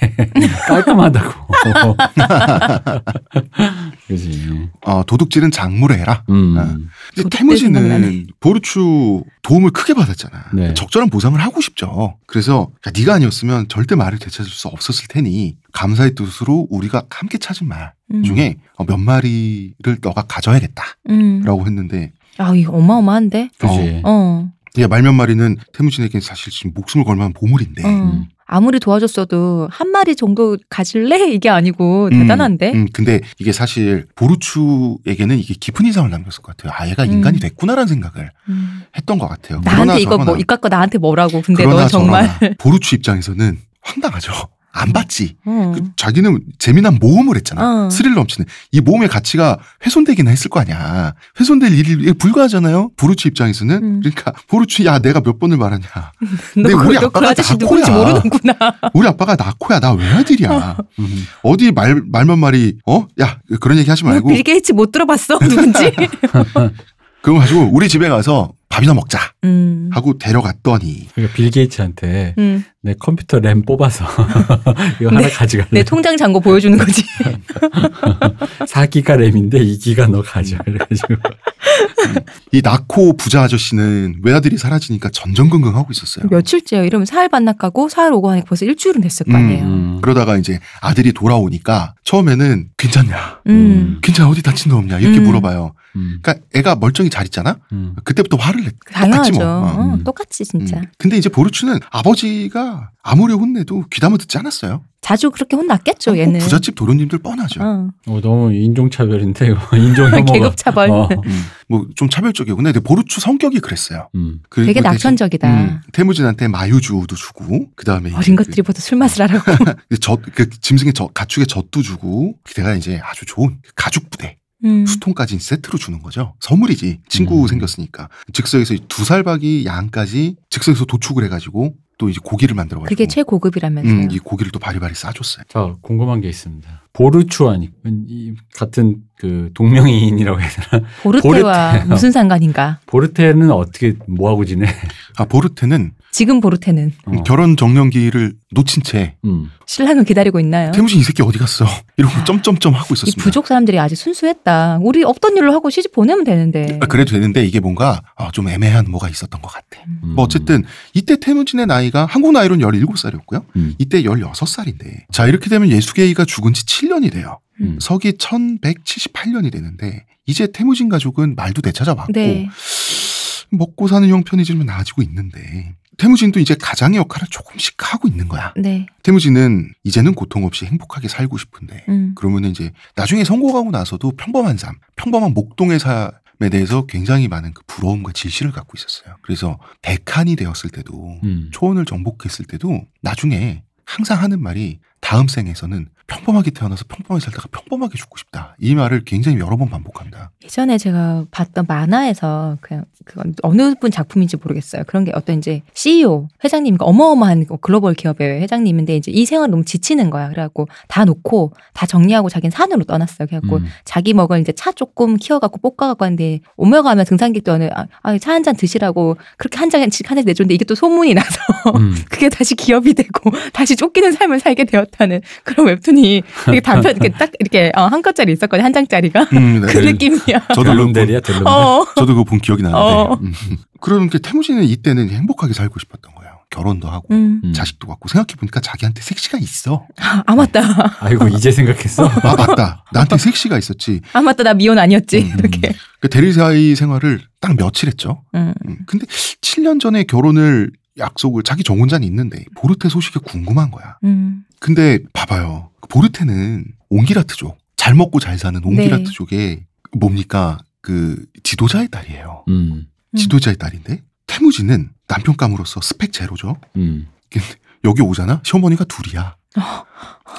깔끔하다고. 그지. 어 도둑질은 장무를 해라. 음. 아. 근데. 태무진은 보르추 도움을 크게 받았잖아. 네. 적절한 보상을 하고 싶죠. 그래서 야, 네가 아니었으면 절대 말을 되찾을 수 없었을 테니 감사의 뜻으로 우리가 함께 찾은 말 음. 중에 어, 몇 마리를 너가 가져야겠다라고 음. 했는데 아, 이거 어마어마한데? 그지. 어, 야, 말몇 마리는 태무진에게는 사실 지금 목숨을 걸 만한 보물인데 어. 음. 아무리 도와줬어도 한 마리 정도 가질래? 이게 아니고 음, 대단한데? 음, 근데 이게 사실 보르추에게는 이게 깊은 인상을 남겼을 것 같아요. 아, 얘가 음. 인간이 됐구나라는 생각을 음. 했던 것 같아요. 나한테 이거 저러나, 뭐 이깟 거 나한테 뭐라고? 근데 너 정말 저러나 보르추 입장에서는 황당하죠. 안 받지. 어. 그 자기는 재미난 모험을 했잖아. 어. 스릴 넘치는. 이 모험의 가치가 훼손되기나 했을 거 아니야. 훼손될 일이 불가하잖아요. 보르추 입장에서는. 음. 그러니까 보르추 야 내가 몇 번을 말하냐. 너, 근데 그, 우리 너그 아빠가 나코야. 누군지 모르는구나. 우리 아빠가 나코야. 나 외아들이야. 음. 어디 말 말만 말이 어? 야 그런 얘기 하지 말고 빌 게이츠 못 들어봤어 누군지? 그거 가지고 우리 집에 가서 밥이나 먹자 음. 하고 데려갔더니 그러니까 빌 게이츠한테 음. 내 컴퓨터 램 뽑아서 이거 하나 가져갈래? 내 통장 잔고 보여주는 거지. 4기가 램인데 2기가 너 가져. 그래가지고 이 나코 부자 아저씨는 외아들이 사라지니까 전전긍긍 하고 있었어요. 며칠째요. 이러면 사흘 반납하고 사흘 오고 하니까 벌써 일주일은 됐을 거 아니에요. 음. 그러다가 이제 아들이 돌아오니까 처음에는 괜찮냐, 음. 괜찮아 어디 다친 데 없냐 이렇게 음. 물어봐요. 음. 그러니까 애가 멀쩡히 잘 있잖아. 음. 그때부터 화를 냈. 당연하죠. 똑같지 뭐. 어. 어, 음. 똑같지 진짜. 음. 근데 이제 보르츠는 아버지가 아무리 혼내도 귀담아 듣지 않았어요. 자주 그렇게 혼났겠죠. 뭐 얘는. 부잣집 도련님들 뻔하죠. 어. 어, 너무 인종차별인데 이거 인종혐오가 계급 차별. 어. 뭐좀 차별적이고 근데 보르츠 성격이 그랬어요. 음. 되게 낙천적이다. 음, 태무진한테 마유주도 주고 그 다음에 이제 어린 것들이 보다 술 맛을 알아고. 그 젖, 그 짐승의 젖, 가축의 젖도 주고 그때가 이제 아주 좋은 가죽 부대 음. 수통까지 세트로 주는 거죠. 선물이지. 친구 음. 생겼으니까. 즉석에서 두 살박이 양까지 즉석에서 도축을 해가지고 또 이제 고기를 만들어가지고. 그게 최고급이라면서요. 음, 이 고기를 또 바리바리 싸줬어요. 자 궁금한 게 있습니다. 보르추아니 이 같은 그 동명이인이라고 해야 되나? 보르테와 보르테요. 무슨 상관인가? 보르테는 어떻게 뭐 하고 지내? 아 보르테는 지금 보르테는 어. 결혼 정년기를 놓친 채 음. 신랑을 기다리고 있나요? 태무진 이 새끼 어디 갔어? 이러고 점점점 하고 이 있었습니다. 부족 사람들이 아주 순수했다. 우리 없던 일로 하고 시집 보내면 되는데. 아, 그래도 되는데 이게 뭔가 아, 좀 애매한 뭐가 있었던 것 같아. 음. 뭐 어쨌든 이때 태무진의 나이가 한국 나이로는 17살이었고요. 음. 이때 16살인데 자 이렇게 되면 예수계이가 죽은 지 7년이 돼요. 음. 서기 1178년이 되는데 이제 태무진 가족은 말도 되찾아왔고 네. 먹고 사는 형편이 좀 나아지고 있는데 태무진도 이제 가장의 역할을 조금씩 하고 있는 거야. 네. 태무진은 이제는 고통 없이 행복하게 살고 싶은데 음. 그러면 이제 나중에 선고가고 나서도 평범한 삶, 평범한 목동의 삶에 대해서 굉장히 많은 그 부러움과 질시를 갖고 있었어요. 그래서 백한이 되었을 때도 음. 초원을 정복했을 때도 나중에 항상 하는 말이 다음 생에서는 평범하게 태어나서 평범하게 살다가 평범하게 죽고 싶다. 이 말을 굉장히 여러 번 반복합니다. 예전에 제가 봤던 만화에서 그냥 그건 어느 분 작품인지 모르겠어요. 그런 게 어떤 이제 CEO 회장님 그 어마어마한 글로벌 기업의 회장님인데 이제 이 생활 너무 지치는 거야. 그래갖고 다 놓고 다 정리하고 자기는 산으로 떠났어요. 그래갖고 음. 자기 먹을 이제 차 조금 키워갖고 볶아갖고 하는데 오며가면 등산객도 어느 아, 차 한 잔 드시라고 그렇게 한 잔씩 한 잔 내줬는데 이게 또 소문이 나서 음. 그게 다시 기업이 되고 다시 쫓기는 삶을 살게 되었다는 그런 웹툰이 되게 단편 이렇게 딱 이렇게 어, 한 컷짜리 있었거든요. 한 장짜리가 음, 그 느낌이야. 저도 델론델이야 델론델. 어. 저도 그거 본 기억이 나는데. 어. 음. 그러니까 태무진은 이때는 행복하게 살고 싶었던 거예요. 결혼도 하고 음. 음. 자식도 갖고 생각해 보니까 자기한테 섹시가 있어. 아 맞다. 아이고 이제 생각했어. 아 맞다. 나한테 섹시가 있었지. 아 맞다. 나 미혼 아니었지. 음. 이렇게. 그 대리사의 생활을 딱 며칠 했죠. 음. 음. 근데 7년 전에 결혼을 약속을 자기 정 혼자는 있는데 보르테 소식이 궁금한 거야. 음. 근데 봐봐요. 그 보르테는 옹기라트족. 잘 먹고 잘 사는 네. 옹기라트족의 뭡니까? 그 지도자의 딸이에요. 음. 음. 지도자의 딸인데 태무진은 남편감으로서 스펙 제로죠. 음. 여기 오잖아. 시어머니가 둘이야.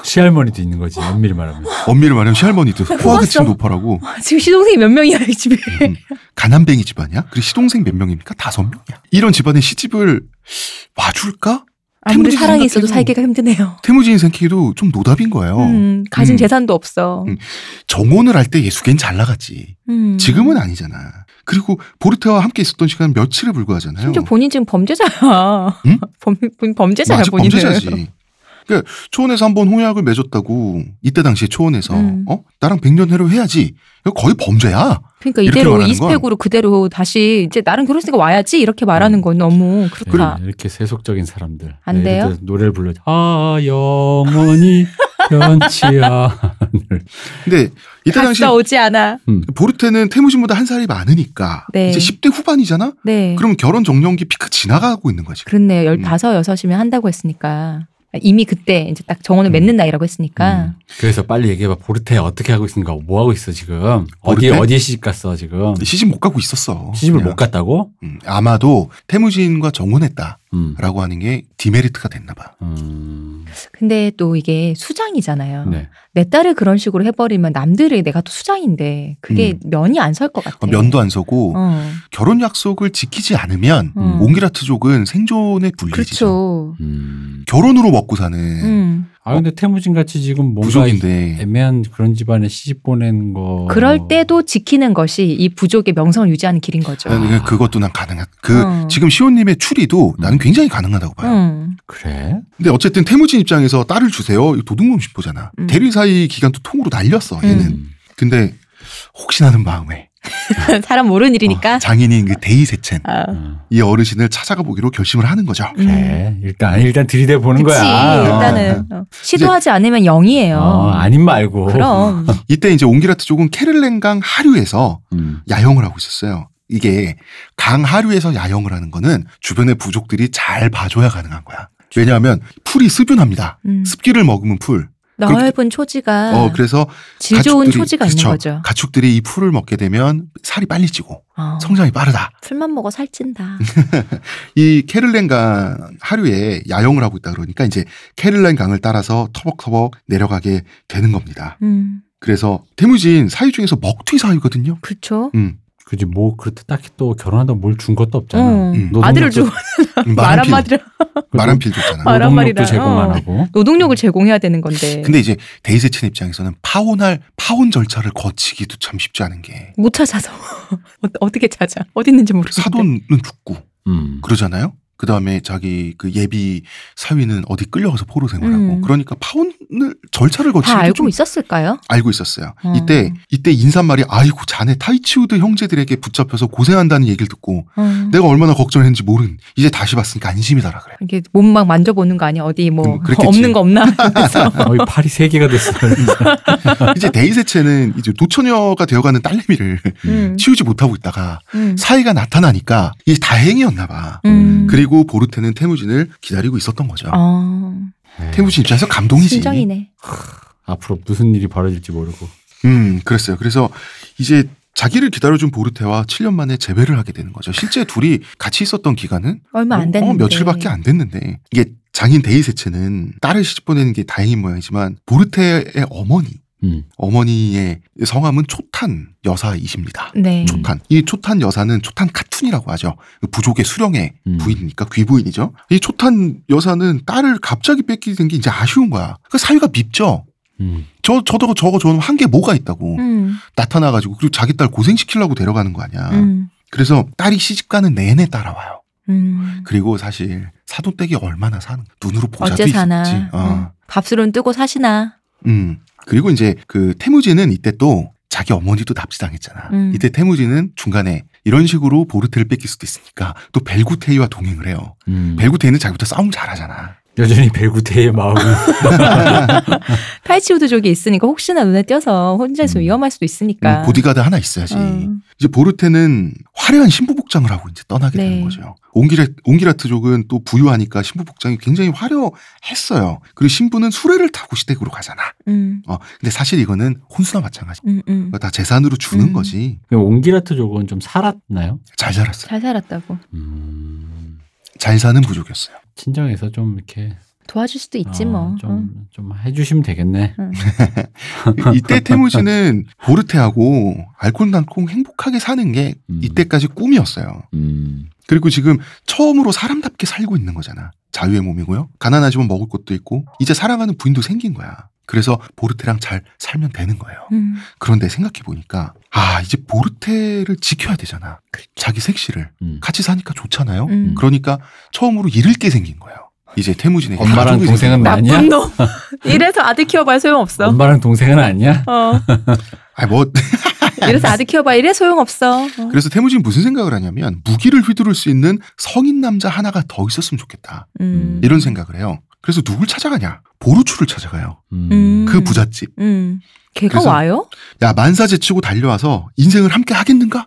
시할머니도 있는 거지 엄밀히 말하면. 엄밀히 말하면 시할머니도 뽑았어. 높아라고 아, 지금 시동생이 몇 명이야 이 집에. 음, 가난뱅이 집안이야. 그리고 시동생 몇 명입니까? 다섯 명이야. 이런 집안에 시집을 와줄까? 아무리 사랑이 있어도 살기가 힘드네요. 태무진 생기도 좀 노답인 거예요. 음, 가진 음. 재산도 없어. 음. 정혼을 할 때 예수계는 잘 나갔지. 음. 지금은 아니잖아. 그리고 보르테와 함께 있었던 시간 며칠에 불과하잖아요. 심지어 본인 지금 범죄자야. 응? 범, 본 범죄자야 본인은. 범죄자지. 그러니까 초원에서 한 번 홍약을 맺었다고 이때 당시에 초원에서 음. 어 나랑 백년해로 해야지. 이거 거의 범죄야. 그러니까 이대로 말하는 이스펙으로 그대로 다시 이제 나랑 결혼했으니까 와야지 이렇게 말하는 건 너무 그렇다. 네, 이렇게 세속적인 사람들. 안 네, 예를 돼요? 노래를 불러. 아 영원히 변치 않을. 근데 이때 당시 오지 않아. 보르테는 태무진보다 한 살이 많으니까 네. 이제 10대 후반이잖아. 네. 그럼 결혼 정년기 피크 지나가고 있는 거지. 그렇네요. 음. 15, 6이면 한다고 했으니까. 이미 그때 이제 딱 정원을 음. 맺는 나이라고 했으니까. 음. 그래서 빨리 얘기해봐. 보르테 어떻게 하고 있는가? 뭐 하고 있어 지금? 어디 보르테? 어디 시집 갔어 지금? 시집 못 가고 있었어. 시집을 그냥. 못 갔다고? 음, 아마도 태무진과 정혼했다 라고 음. 하는 게 디메리트가 됐나 봐. 음. 근데 또 이게 수장이잖아요. 네. 내 딸을 그런 식으로 해버리면 남들이 내가 또 수장인데 그게 면이 안 설 것 같아. 어, 면도 안 서고 어. 결혼 약속을 지키지 않으면 어. 옹기라트족은 생존의 불리지죠. 그렇죠. 음. 결혼으로 먹고 사는 음. 아 근데 태무진 같이 지금 뭔가 부족인데 애매한 그런 집안에 시집 보낸 거. 그럴 때도 지키는 것이 이 부족의 명성을 유지하는 길인 거죠. 나는 그것도 난 가능한. 그 어. 지금 시온님의 추리도 나는 굉장히 가능하다고 봐요. 음. 그래? 근데 어쨌든 태무진 입장에서 딸을 주세요. 도둑놈 싶보잖아. 음. 대리 사이 기간도 통으로 날렸어. 얘는. 음. 근데 혹시나는 마음에 사람 모르는 일이니까. 어, 장인인 그 데이세첸 아. 어. 이 어르신을 찾아가 보기로 결심을 하는 거죠. 음. 그래. 일단 일단 들이대 보는 거야. 어. 일단은 어. 시도하지 않으면 영이에요. 어, 아님 말고. 그럼 이때 이제 옹기라트 쪽은 케를렌강 하류에서 음. 야영을 하고 있었어요. 이게 강 하류에서 야영을 하는 거는 주변의 부족들이 잘 봐줘야 가능한 거야. 왜냐하면 풀이 습윤합니다. 음. 습기를 머금은 풀. 넓은 초지가 어 그래서 질 좋은 초지가 있는 그쵸. 거죠. 가축들이 이 풀을 먹게 되면 살이 빨리 찌고 어. 성장이 빠르다. 풀만 먹어 살찐다. 이 케를렌강 하류에 야영을 하고 있다 그러니까 이제 케를렌 강을 따라서 터벅터벅 내려가게 되는 겁니다. 음, 그래서 태무진 사위 중에서 먹튀 사위거든요. 그렇죠. 음. 그지 뭐 그렇다 딱히 또 결혼하다 뭘 준 것도 없잖아. 어. 음. 아들을 주고 말 마란필, 한마디로 마란필 줬잖아. 말 노동력도 한마디라. 제공 안 어. 하고. 노동력을 제공해야 되는 건데 근데 이제 데이세친 입장에서는 파혼할 파혼 절차를 거치기도 참 쉽지 않은 게 못 찾아서 어- 어떻게 찾아? 어디 있는지 모르겠는데. 사돈은 죽고 음. 그러잖아요. 그 다음에 자기 그 예비 사위는 어디 끌려가서 포로 생활하고 음. 그러니까 파혼을 절차를 다 거치기도 알고 좀 있었을까요? 알고 있었어요. 어. 이때 이때 인사말이 아이고 자네 타이치우드 형제들에게 붙잡혀서 고생한다는 얘기를 듣고 어. 내가 얼마나 걱정했는지 모른 이제 다시 봤으니까 안심이다라 그래. 이게 몸 막 만져보는 거 아니야? 어디 뭐 음, 그랬겠지. 없는 거 없나? 거의 팔이 세 개가 됐어. 이제 데이세체는 이제 노처녀가 되어가는 딸내미를 음. 치우지 못하고 있다가 음. 사이가 나타나니까 이게 다행이었나 봐. 음. 그리고 보르테는 태무진을 기다리고 있었던 거죠. 어. 태무진 입장에서 감동이지. 심정이네. 앞으로 무슨 일이 벌어질지 모르고. 음, 그랬어요. 그래서 이제 자기를 기다려준 보르테와 7년 만에 재배를 하게 되는 거죠. 실제 둘이 같이 있었던 기간은 얼마 안 뭐, 됐는데. 어, 며칠밖에 안 됐는데 이게 장인 데이세체는 딸을 시집 보내는 게 다행인 모양이지만 보르테의 어머니, 음. 어머니의 성함은 초탄 여사이십니다. 네. 초탄. 이 초탄 여사는 초탄 카툰이라고 하죠. 그 부족의 수령의 음. 부인이니까 귀부인이죠. 이 초탄 여사는 딸을 갑자기 뺏기게 된게 이제 아쉬운 거야. 그 사위가 밉죠. 음. 저, 저거, 저거, 저는 한 게 뭐가 있다고. 음. 나타나가지고, 그리고 자기 딸 고생시키려고 데려가는 거 아니야. 음. 그래서 딸이 시집 가는 내내 따라와요. 음. 그리고 사실 사돈댁이 얼마나 사는, 눈으로 보자도 어째 사나. 있었지. 어. 어. 밥술은 뜨고 사시나. 음. 그리고 이제 그 태무진은 이때 또 자기 어머니도 납치당했잖아. 음. 이때 태무진은 중간에 이런 식으로 보르테를 뺏길 수도 있으니까 또 벨구테이와 동행을 해요. 음. 벨구테이는 자기부터 싸움 잘하잖아. 여전히 벨구테의 마음이. 타이치우드족이 있으니까 혹시나 눈에 띄어서 혼자서 음. 위험할 수도 있으니까. 음, 보디가드 하나 있어야지. 음. 이제 보르테는 화려한 신부 복장을 하고 이제 떠나게 네. 되는 거죠. 옹기라, 옹기라트족은 또 부유하니까 신부 복장이 굉장히 화려했어요. 그리고 신부는 수레를 타고 시댁으로 가잖아. 음. 어, 근데 사실 이거는 혼수나 마찬가지. 음, 음. 다 재산으로 주는 음. 거지. 옹기라트족은 좀 살았나요? 잘 살았어요. 잘 살았다고. 음. 잘 사는 부족이었어요. 친정에서 좀 이렇게 도와줄 수도 있지 어, 뭐. 좀, 좀 해주시면 되겠네. 응. 이때 태무지는 보르테하고 알콩달콩 행복하게 사는 게 음. 이때까지 꿈이었어요. 음. 그리고 지금 처음으로 사람답게 살고 있는 거잖아. 자유의 몸이고요. 가난하지만 먹을 것도 있고 이제 사랑하는 부인도 생긴 거야. 그래서 보르테랑 잘 살면 되는 거예요. 음. 그런데 생각해 보니까 아 이제 보르테를 지켜야 되잖아. 자기 색시를 음. 같이 사니까 좋잖아요. 음. 그러니까 처음으로 잃을 게 생긴 거예요. 이제 태무진에게 엄마랑 동생은. 아니야? 나쁜 놈. 이래서 아들 키워봐야 소용없어. 엄마랑 동생은 아니야? 어. 아니 뭐 이래서 아들 키워봐. 이래 소용없어. 어. 그래서 태무진 무슨 생각을 하냐면 무기를 휘두를 수 있는 성인 남자 하나가 더 있었으면 좋겠다. 음. 이런 생각을 해요. 그래서 누굴 찾아가냐? 보루추를 찾아가요. 음. 음. 그 부잣집. 음. 걔가 그래서- 와요? 야 만사 제치고 달려와서 인생을 함께 하겠는가?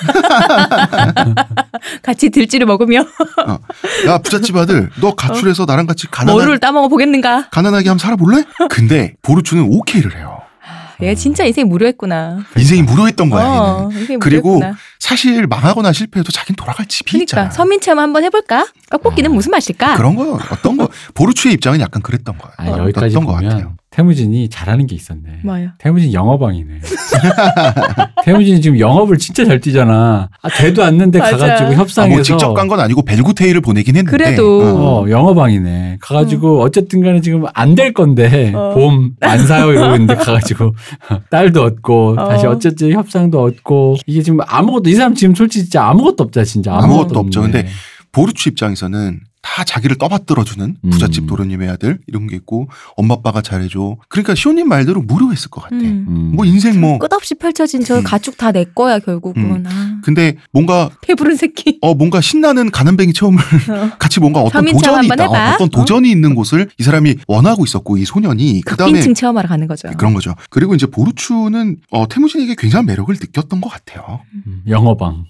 같이 들쥐를 먹으며 야 부잣집 아들, 너 가출해서 나랑 같이 가난한, 뭐를 따먹어 보겠는가? 가난하게 한번 살아볼래? 근데 보루추는 오케이를 해요. 얘 진짜 인생 무료했구나. 인생이 무료했던 거야. 어, 얘는. 인생 그리고 무료했구나. 사실 망하거나 실패해도 자긴 돌아갈 집이 있잖아. 그러니까 서민 체험 한번 해볼까? 떡볶이는 어. 무슨 맛일까? 그런 거 어떤 거 보루추의 입장은 약간 그랬던 거야. 아니, 어, 여기까지 어떤 것 보면 같아요. 태무진이 잘하는 게 있었네. 뭐요? 태무진 영어방이네. 태무진이 지금 영업을 진짜 잘 뛰잖아. 아, 돼도 않는데 맞아. 가가지고 아, 협상해서 뭐 직접 간 건 아니고 벨구테이를 보내긴 했는데. 그래도. 어. 어, 영어방이네. 가가지고 어 쨌든 간에 지금 안 될 건데 어. 보험 안 사요 이러고 있는데 가가지고 딸도 얻고 어. 다시 어쨌든 협상도 얻고 이게 지금 아무것도 이 사람 지금 솔직히 진짜 아무것도 없다 진짜 아무것도 없죠. 없네. 근데 보르츠 입장에서는 다 자기를 떠받들어주는 음. 부잣집 도련님의 아들 이런 게 있고 엄마 아빠가 잘해줘. 그러니까 시호님 말대로 무료했을 것 같아. 음. 음. 뭐 인생 뭐. 끝없이 펼쳐진 저 음. 가축 다 내 거야 결국은. 아, 근데 뭔가 배부른 새끼. 어 뭔가 신나는 가난뱅이 체험을 어. 같이 뭔가 어떤 도전이 있다. 어, 어떤 도전이 있는 곳을 이 사람이 원하고 있었고 이 소년이 그다음에 극빈층 체험하러 가는 거죠. 그런 거죠. 그리고 이제 보르추는 어, 태무진에게 굉장한 매력을 느꼈던 것 같아요. 음, 영어방.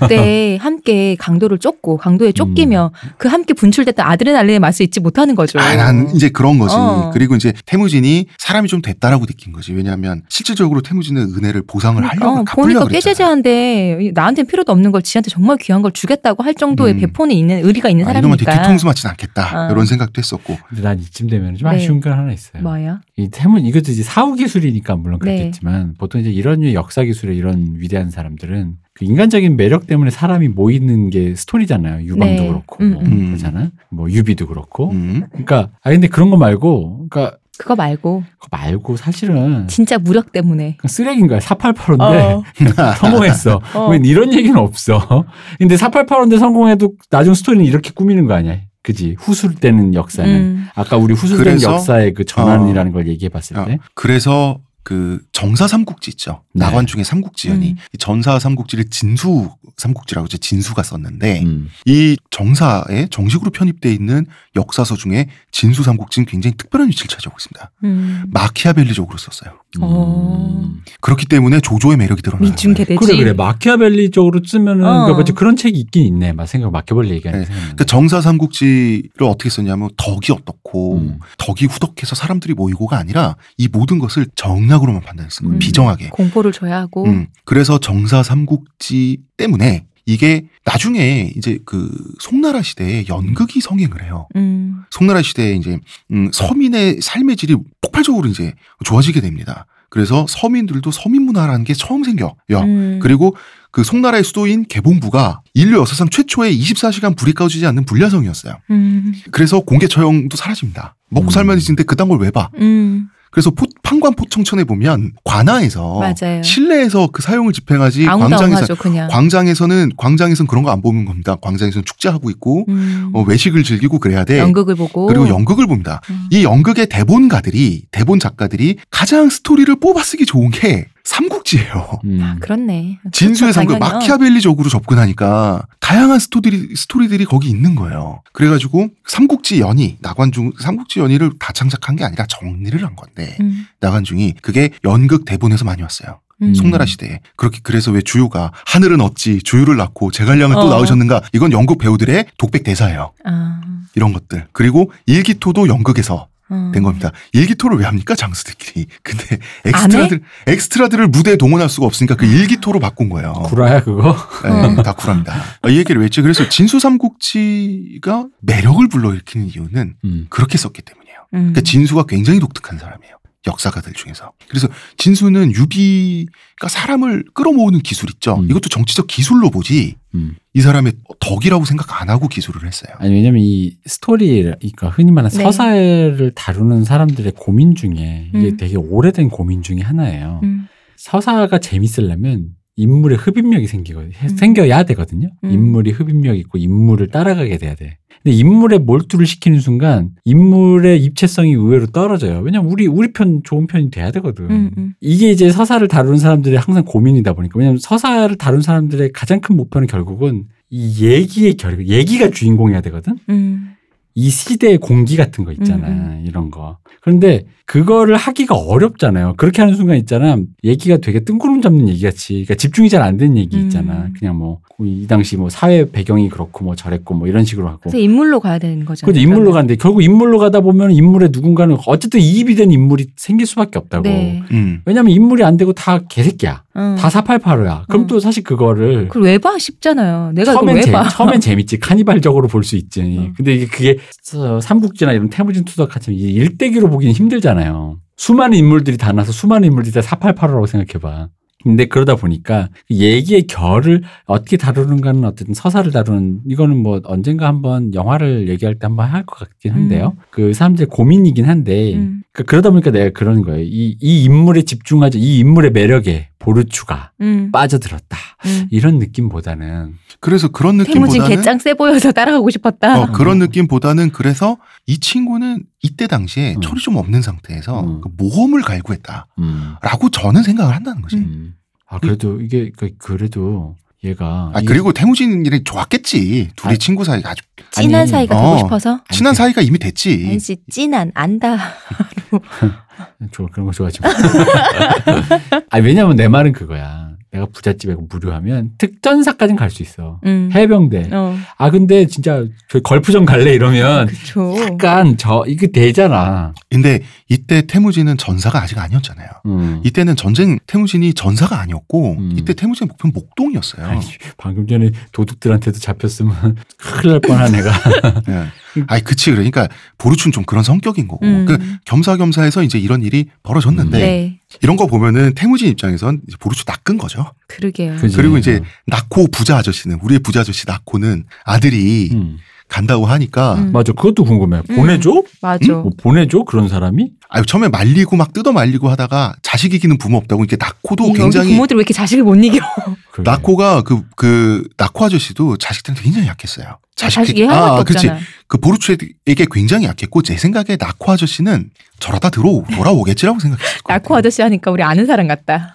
그때 함께 강도를 쫓고 강도에 쫓기며 그 함께 분출됐던 아드레날린의 맛을 잊지 못하는 거죠. 아, 난 이제 그런 거지. 어. 그리고 이제 태무진이 사람이 좀 됐다라고 느낀 거지. 왜냐하면 실질적으로 태무진은 은혜를 보상을 하려고 어, 갚으려고 보니까. 꾀죄죄한데 나한테는 필요도 없는 걸 지한테 정말 귀한 걸 주겠다고 할 정도의 음. 배포가 있는 의리가 있는 아, 이놈한테 사람이니까. 뒤통수 맞진 않겠다. 어. 이런 생각도 했었고. 근데 난 이쯤 되면 좀 네. 아쉬운 게 하나 있어요. 뭐예요? 이 태문 이것도 이제 사후 기술이니까 물론 네. 그렇겠지만 보통 이제 이런 역사 기술의 이런 위대한 사람들은 그 인간적인 매력 때문에 사람이 모이는 게 스토리잖아요. 유방도 네. 그렇고 음, 뭐 음. 그렇잖아. 뭐 유비도 그렇고. 음. 그러니까 아 근데 그런 거 말고 그러니까 그거 말고 그거 말고 사실은 진짜 무력 때문에. 쓰레기인 거야. 488인데 어. 성공했어. 어. 왜 이런 얘기는 없어. 근데 488인데 성공해도 나중 스토리는 이렇게 꾸미는 거 아니야. 그지? 후술되는 역사는. 음. 아까 우리 후술된? 역사의 그 전환이라는 걸 얘기해 봤을 어, 때. 그래서 그 정사 삼국지 있죠. 네. 나관 중에 삼국지연이 음. 이 전사 삼국지를 진수 삼국지라고 이제 진수가 썼는데 음. 이 정사에 정식으로 편입돼 있는 역사서 중에 진수 삼국지는 굉장히 특별한 위치를 차지하고 있습니다. 음. 마키아벨리적으로 썼어요. 어. 그렇기 때문에 조조의 매력이 드러나는 거예요. 민중계대지. 그래 그래 마키아벨리적으로 쓰면은 어. 그러니까 그런 책이 있긴 있네. 막 생각 마키아벨리 얘기하는 네. 생각. 그 정사 삼국지를 어떻게 썼냐면 덕이 어떻고 음. 덕이 후덕해서 사람들이 모이고가 아니라 이 모든 것을 정 략으로만 판단했은 거예요. 음. 비정하게. 공포를 줘야 하고. 음, 그래서 정사 삼국지 때문에 이게 나중에 이제 그 송나라 시대에 연극이 성행을 해요. 음. 송나라 시대에 이제 음, 서민의 삶의 질이 폭발적으로 이제 좋아지게 됩니다. 그래서 서민들도 서민 문화라는 게 처음 생겨요. 음. 그리고 그 송나라의 수도인 개봉부가 인류 역사상 최초의 24시간 불이 꺼지지 않는 불야성이었어요. 음. 그래서 공개 처형도 사라집니다. 먹고 음. 살만해지는데 그딴 걸 왜 봐? 음. 그래서 포- 판관 포청천에 보면 관아에서 맞아요. 실내에서 그 사용을 집행하지 광장에서 그냥. 광장에서는 광장에서는 그런 거 안 보는 겁니다. 광장에서는 축제하고 있고 음. 어, 외식을 즐기고 그래야 돼. 연극을 보고. 그리고 연극을 봅니다. 음. 이 연극의 대본가들이 대본 작가들이 가장 스토리를 뽑아쓰기 좋은 게 삼국지예요. 음. 그렇네. 진수의 그렇죠, 삼국. 마키아벨리적으로 접근하니까 다양한 스토리들이 스토리들이 거기 있는 거예요. 그래가지고 삼국지연의 나관중 삼국지연의를 다 창작한 게 아니라 정리를 한 건데 음. 나관중이 그게 연극 대본에서 많이 왔어요. 음. 송나라 시대에 그렇게 그래서 왜 주유가 하늘은 어찌 주유를 낳고 제갈량을 또 어. 낳으셨는가 이건 연극 배우들의 독백 대사예요. 아. 이런 것들 그리고 일기토도 연극에서 어. 된 겁니다. 일기토를 왜 합니까 장수들끼리? 근데 안 엑스트라들 엑스트라들을 무대에 동원할 수가 없으니까 아. 그 일기토로 바꾼 거예요. 구라야 그거? 네, 다 구랍니다. 아, 이 얘기를 왜 했지? 그래서 진수 삼국지가 매력을 불러일으키는 이유는 음. 그렇게 썼기 때문이에요. 음. 그러니까 진수가 굉장히 독특한 사람이에요. 역사가들 중에서. 그래서 진수는 유비가 사람을 끌어모으는 기술 있죠. 음. 이것도 정치적 기술로 보지 음. 이 사람의 덕이라고 생각 안 하고 기술을 했어요. 아니 왜냐면 이 스토리 그러니까 흔히 말하는 네. 서사를 다루는 사람들의 고민 중에 이게 음. 되게 오래된 고민 중에 하나예요. 음. 서사가 재밌으려면 인물의 흡입력이 생기거 음. 생겨야 되거든요. 음. 인물이 흡입력 있고 인물을 따라가게 돼야 돼. 근데 인물에 몰두를 시키는 순간 인물의 입체성이 의외로 떨어져요. 왜냐면 우리 우리 편 좋은 편이 돼야 되거든. 음, 음. 이게 이제 서사를 다루는 사람들의 항상 고민이다 보니까 왜냐면 서사를 다루는 사람들의 가장 큰 목표는 결국은 이 얘기의 결 얘기가 주인공이어야 되거든. 음. 이 시대의 공기 같은 거 있잖아. 음, 이런 거. 그런데 그거를 하기가 어렵잖아요. 그렇게 하는 순간 있잖아. 얘기가 되게 뜬구름 잡는 얘기 같이. 그러니까 집중이 잘 안 되는 얘기 있잖아. 음. 그냥 뭐 이 당시 뭐 사회 배경이 그렇고 뭐 저랬고 뭐 이런 식으로 하고. 그래서 인물로 가야 되는 거죠. 그래서 인물로 가는데 결국 인물로 가다 보면 인물의 누군가는 어쨌든 이입이 된 인물이 생길 수밖에 없다고. 네. 음. 왜냐면 인물이 안 되고 다 개새끼야. 응. 다 488호야. 그럼 응. 또 사실 그거를 그걸 왜 봐? 쉽잖아요. 내가 처음엔, 왜 재, 봐? 처음엔 재밌지. 카니발적으로 볼 수 있지. 응. 근데 이게 그게 서- 삼국지나 이런 태무진 투덕 같은 일대기로 보기는 힘들잖아요. 수많은 인물들이 다 나서 수많은 인물들이 다 488호라고 생각해봐. 근데 그러다 보니까 그 얘기의 결을 어떻게 다루는가는 어쨌든 서사를 다루는 이거는 뭐 언젠가 한번 영화를 얘기할 때 한번 할 것 같긴 한데요. 그 사람들의 고민이긴 한데 음. 그 그러다 보니까 내가 그러는 거예요. 이, 이 인물에 집중하지 이 인물의 매력에 보르추가 음. 빠져들었다. 음. 이런 느낌보다는 그래서 그런 태무진 느낌보다는 개짱 세 보여서 따라가고 싶었다. 어, 그런 느낌보다는 그래서 이 친구는 이때 당시에 음. 철이 좀 없는 상태에서 음. 그 모험을 갈구했다라고 음. 저는 생각을 한다는 거지. 음. 아 그래도 이게 그- 그래도 얘가 아 이- 그리고 태무진이랑 좋았겠지. 둘이 아. 친구 사이가 아주 찐한 아니, 사이가 어. 되고 싶어서. 친한 사이가 이미 됐지. 아니지 찐한 안다. 좋아 그런 거 좋아하지 마. 아 왜냐면 내 말은 그거야. 내가 부잣집에 무료하면 특전사까지는 갈 수 있어. 음. 해병대. 어, 아 근데 진짜 저 걸프전 갈래 이러면 그쵸. 약간 저 이게 되잖아. 근데 이때 태무진은 전사가 아직 아니었잖아요. 음. 이때는 전쟁 태무진이 전사가 아니었고 음. 이때 태무진 목표는 목동이었어요. 아니, 방금 전에 도둑들한테도 잡혔으면 큰일 날 뻔한 애가. 예. 아니 그치 그러니까 보르춘 좀 그런 성격인 거고 음. 그 겸사겸사해서 이제 이런 일이 벌어졌는데 네. 이런 거 보면은 태무진 입장에선 보르춘 낚은 거죠. 그러게요. 그지? 그리고 이제 나코 부자 아저씨는 우리의 부자 아저씨 나코는 아들이 음. 간다고 하니까 음. 맞아. 그것도 궁금해. 음. 보내줘? 맞아. 뭐 보내줘? 그런 사람이? 아유 처음에 말리고 막 뜯어 말리고 하다가 자식 이기는 부모 없다고 이렇게 나코도 여기 굉장히 부모들 왜 이렇게 자식을 못 이겨? 그러게. 나코가 그그 나코 아저씨도 자식들한테 굉장히 약했어요. 자식 얘 하나밖에 그치. 없잖아. 그 보르츠에게 굉장히 약했고 제 생각에 나코 아저씨는 저러다 들어 돌아오겠지라고 생각했을 거예요. 나코 아저씨 하니까 우리 아는 사람 같다.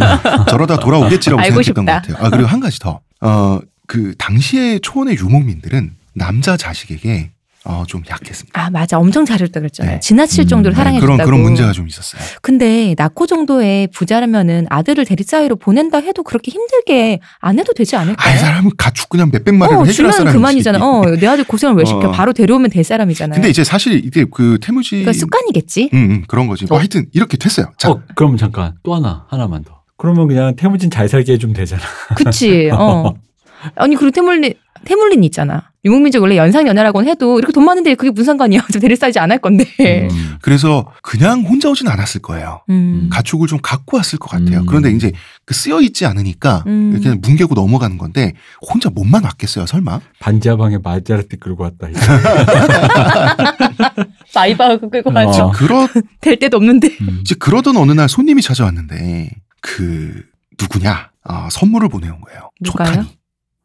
저러다 돌아오겠지라고 알고 생각했던 싶다. 것 같아요. 아 그리고 한 가지 더. 어 그 당시의 초원의 유목민들은 남자 자식에게 어 좀 약했습니다. 아 맞아, 엄청 잘했다 그랬잖아요. 네. 지나칠 음, 정도로 네, 사랑해줬다고. 그런 그런 문제가 좀 있었어요. 근데 나코 정도의 부자라면은 아들을 대립사회로 보낸다 해도 그렇게 힘들게 안 해도 되지 않을까요? 아이 사람은 가축 그냥 몇백 마리를 어, 해결할 주면 사람이지. 그만이잖아. 어, 내 아들 고생을 왜 시켜? 어. 바로 데려오면 될 사람이잖아요. 근데 이제 사실 이게 그 태무지 그러니까 습관이겠지. 음, 음, 그런 거지. 뭐 어. 하여튼 이렇게 됐어요. 자, 어, 그럼 잠깐 또 하나 하나만 더. 그러면 그냥 태무진 잘 살게 해주면 되잖아. 그치. 어. 아니 그리고 태물린 태물린 있잖아. 유목민족 원래 연상연하라고는 해도 이렇게 돈 많은데 그게 무슨 상관이야? 저 데릴사위 안 할 건데. 음. 그래서 그냥 혼자 오진 않았을 거예요. 음. 가축을 좀 갖고 왔을 것 같아요. 음. 그런데 이제 그 쓰여 있지 않으니까 음. 이렇게 뭉개고 넘어가는 건데 혼자 몸만 왔겠어요, 설마? 반지하방에 마세라티 끌고 왔다. 마이바흐 끌고 어. 가죠. 그러 될 데도 없는데. 음. 이제 그러던 어느 날 손님이 찾아왔는데 그 누구냐? 아, 선물을 보내온 거예요. 누가요? 초탄이.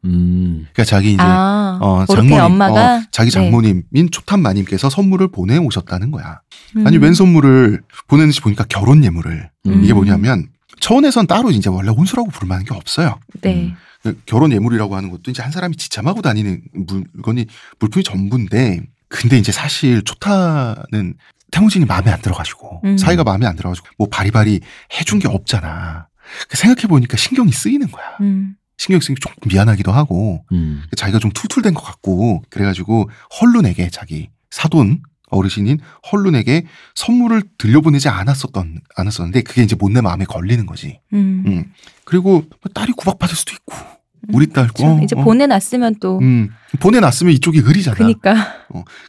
음. 그러니까 자기 이제 아, 어, 장모님, 엄마가 어, 자기 네. 장모님인 초탄 마님께서 선물을 보내 오셨다는 거야. 아니 음. 웬 선물을 보냈는지 보니까 결혼 예물을 음. 이게 뭐냐면 처원에선 따로 이제 원래 혼수라고 부를 만한 게 없어요. 네. 그 결혼 예물이라고 하는 것도 이제 한 사람이 지참하고 다니는 물건이 물품이 전부인데 근데 이제 사실 초타는 태무진이 마음에 안 들어가지고 음. 사이가 마음에 안 들어가지고 뭐 바리바리 해준 게 없잖아. 생각해 보니까 신경이 쓰이는 거야. 음. 신경 쓰기 좀 미안하기도 하고 음. 자기가 좀 툴툴된 것 같고 그래가지고 헐룬에게 자기 사돈 어르신인 헐룬에게 선물을 들려보내지 않았었던 않았었는데 그게 이제 못내 마음에 걸리는 거지. 음. 음. 그리고 딸이 구박받을 수도 있고 우리 딸 그렇죠. 어, 이제 어. 보내놨으면 또 음, 보내놨으면 이쪽이 흐리잖아. 그니까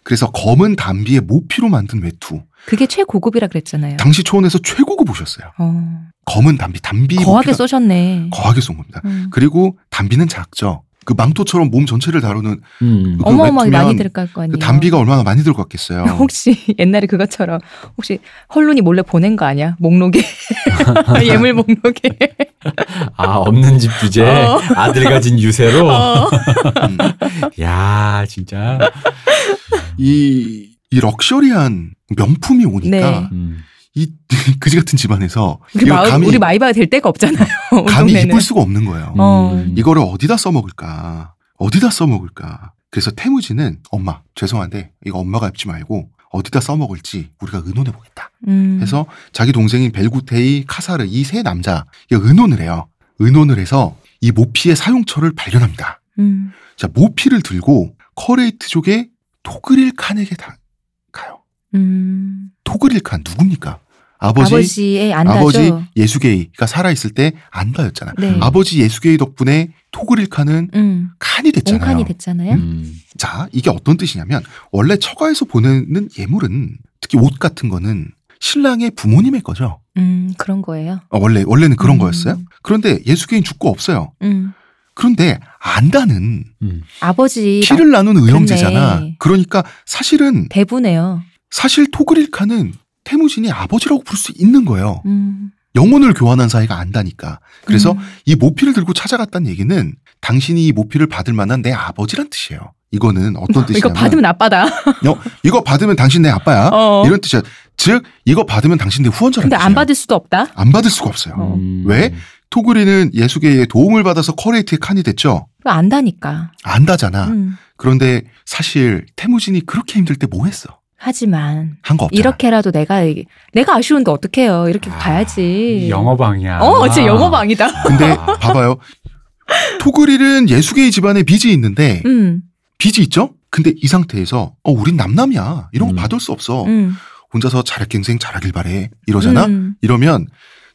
그래서 검은 담비에 모피로 만든 외투. 그게 최고급이라 그랬잖아요. 당시 초원에서 최고급 오셨어요. 어. 검은 담비, 담비 거하게 모피가 쏘셨네. 거하게 쏜 겁니다. 음. 그리고 담비는 작죠. 그 망토처럼 몸 전체를 다루는 음. 그 어마어마하게 많이 들어갈 거 아니에요. 그 담비가 얼마나 많이 들어갔겠어요. 혹시 옛날에 그것처럼 혹시 헐룬이 몰래 보낸 거 아니야? 목록에 예물 목록에. 아 없는 집 주제 어. 아들 가진 유세로. 어. 음. 야 진짜. 이, 이 럭셔리한 명품이 오니까 네. 음. 이 그지 같은 집안에서 우리 마을 감히 우리 마이바가 될 데가 없잖아요. 감히. 입을 수가 없는 거예요. 어. 음. 이거를 어디다 써먹을까? 어디다 써먹을까? 그래서 태무지는 엄마 죄송한데 이거 엄마가 입지 말고 어디다 써먹을지 우리가 의논해 보겠다. 음. 해서 자기 동생인 벨구테이, 카사르 이 세 남자 이 의논을 해요. 의논을 해서 이 모피의 사용처를 발견합니다. 음. 자 모피를 들고 커레이트족의 토그릴 칸에게 다 가요. 음. 토그릴 칸 누굽니까? 아버지 아버지 의 안다죠. 아버지 예수게이가 살아 있을 때 안다였잖아. 네. 아버지 예수게이 덕분에 토그릴카는 음. 칸이 됐잖아요. 옹칸이 됐잖아요. 음. 자, 이게 어떤 뜻이냐면 원래 처가에서 보내는 예물은 특히 옷 같은 거는 신랑의 부모님의 거죠. 음, 그런 거예요. 어, 원래 원래는 그런 음. 거였어요. 그런데 예수게인 죽고 없어요. 음. 그런데 안다는 음. 아버지 피를 나눈 의형제잖아. 그러니까 사실은 대부네요. 사실 토그릴카는 태무진이 아버지라고 부를 수 있는 거예요. 음. 영혼을 교환한 사이가 안다니까. 그래서 음. 이 모피를 들고 찾아갔다는 얘기는 당신이 이 모피를 받을 만한 내 아버지란 뜻이에요. 이거는 어떤 뜻이냐면 이거 받으면 아빠다. 어, 이거 받으면 당신 내 아빠야. 어. 이런 뜻이야. 즉 이거 받으면 당신 내 후원자란 근데 뜻이에요. 안 받을 수도 없다. 안 받을 수가 없어요. 어. 음. 왜? 토그리는 예수계의 도움을 받아서 커레이트의 칸이 됐죠. 안다니까. 안다잖아. 음. 그런데 사실 태무진이 그렇게 힘들 때 뭐 했어? 하지만. 이렇게라도 내가 내가 아쉬운데 어떡해요. 이렇게 아, 가야지. 영어방이야. 어, 진짜 영어방이다. 근데 아. 봐봐요. 토그릴은 예수계의 집안에 빚이 있는데 음. 빚이 있죠? 근데 이 상태에서 어 우린 남남이야. 이런 거 음. 받을 수 없어. 음. 혼자서 자력갱생 잘하길 바래. 이러잖아. 음. 이러면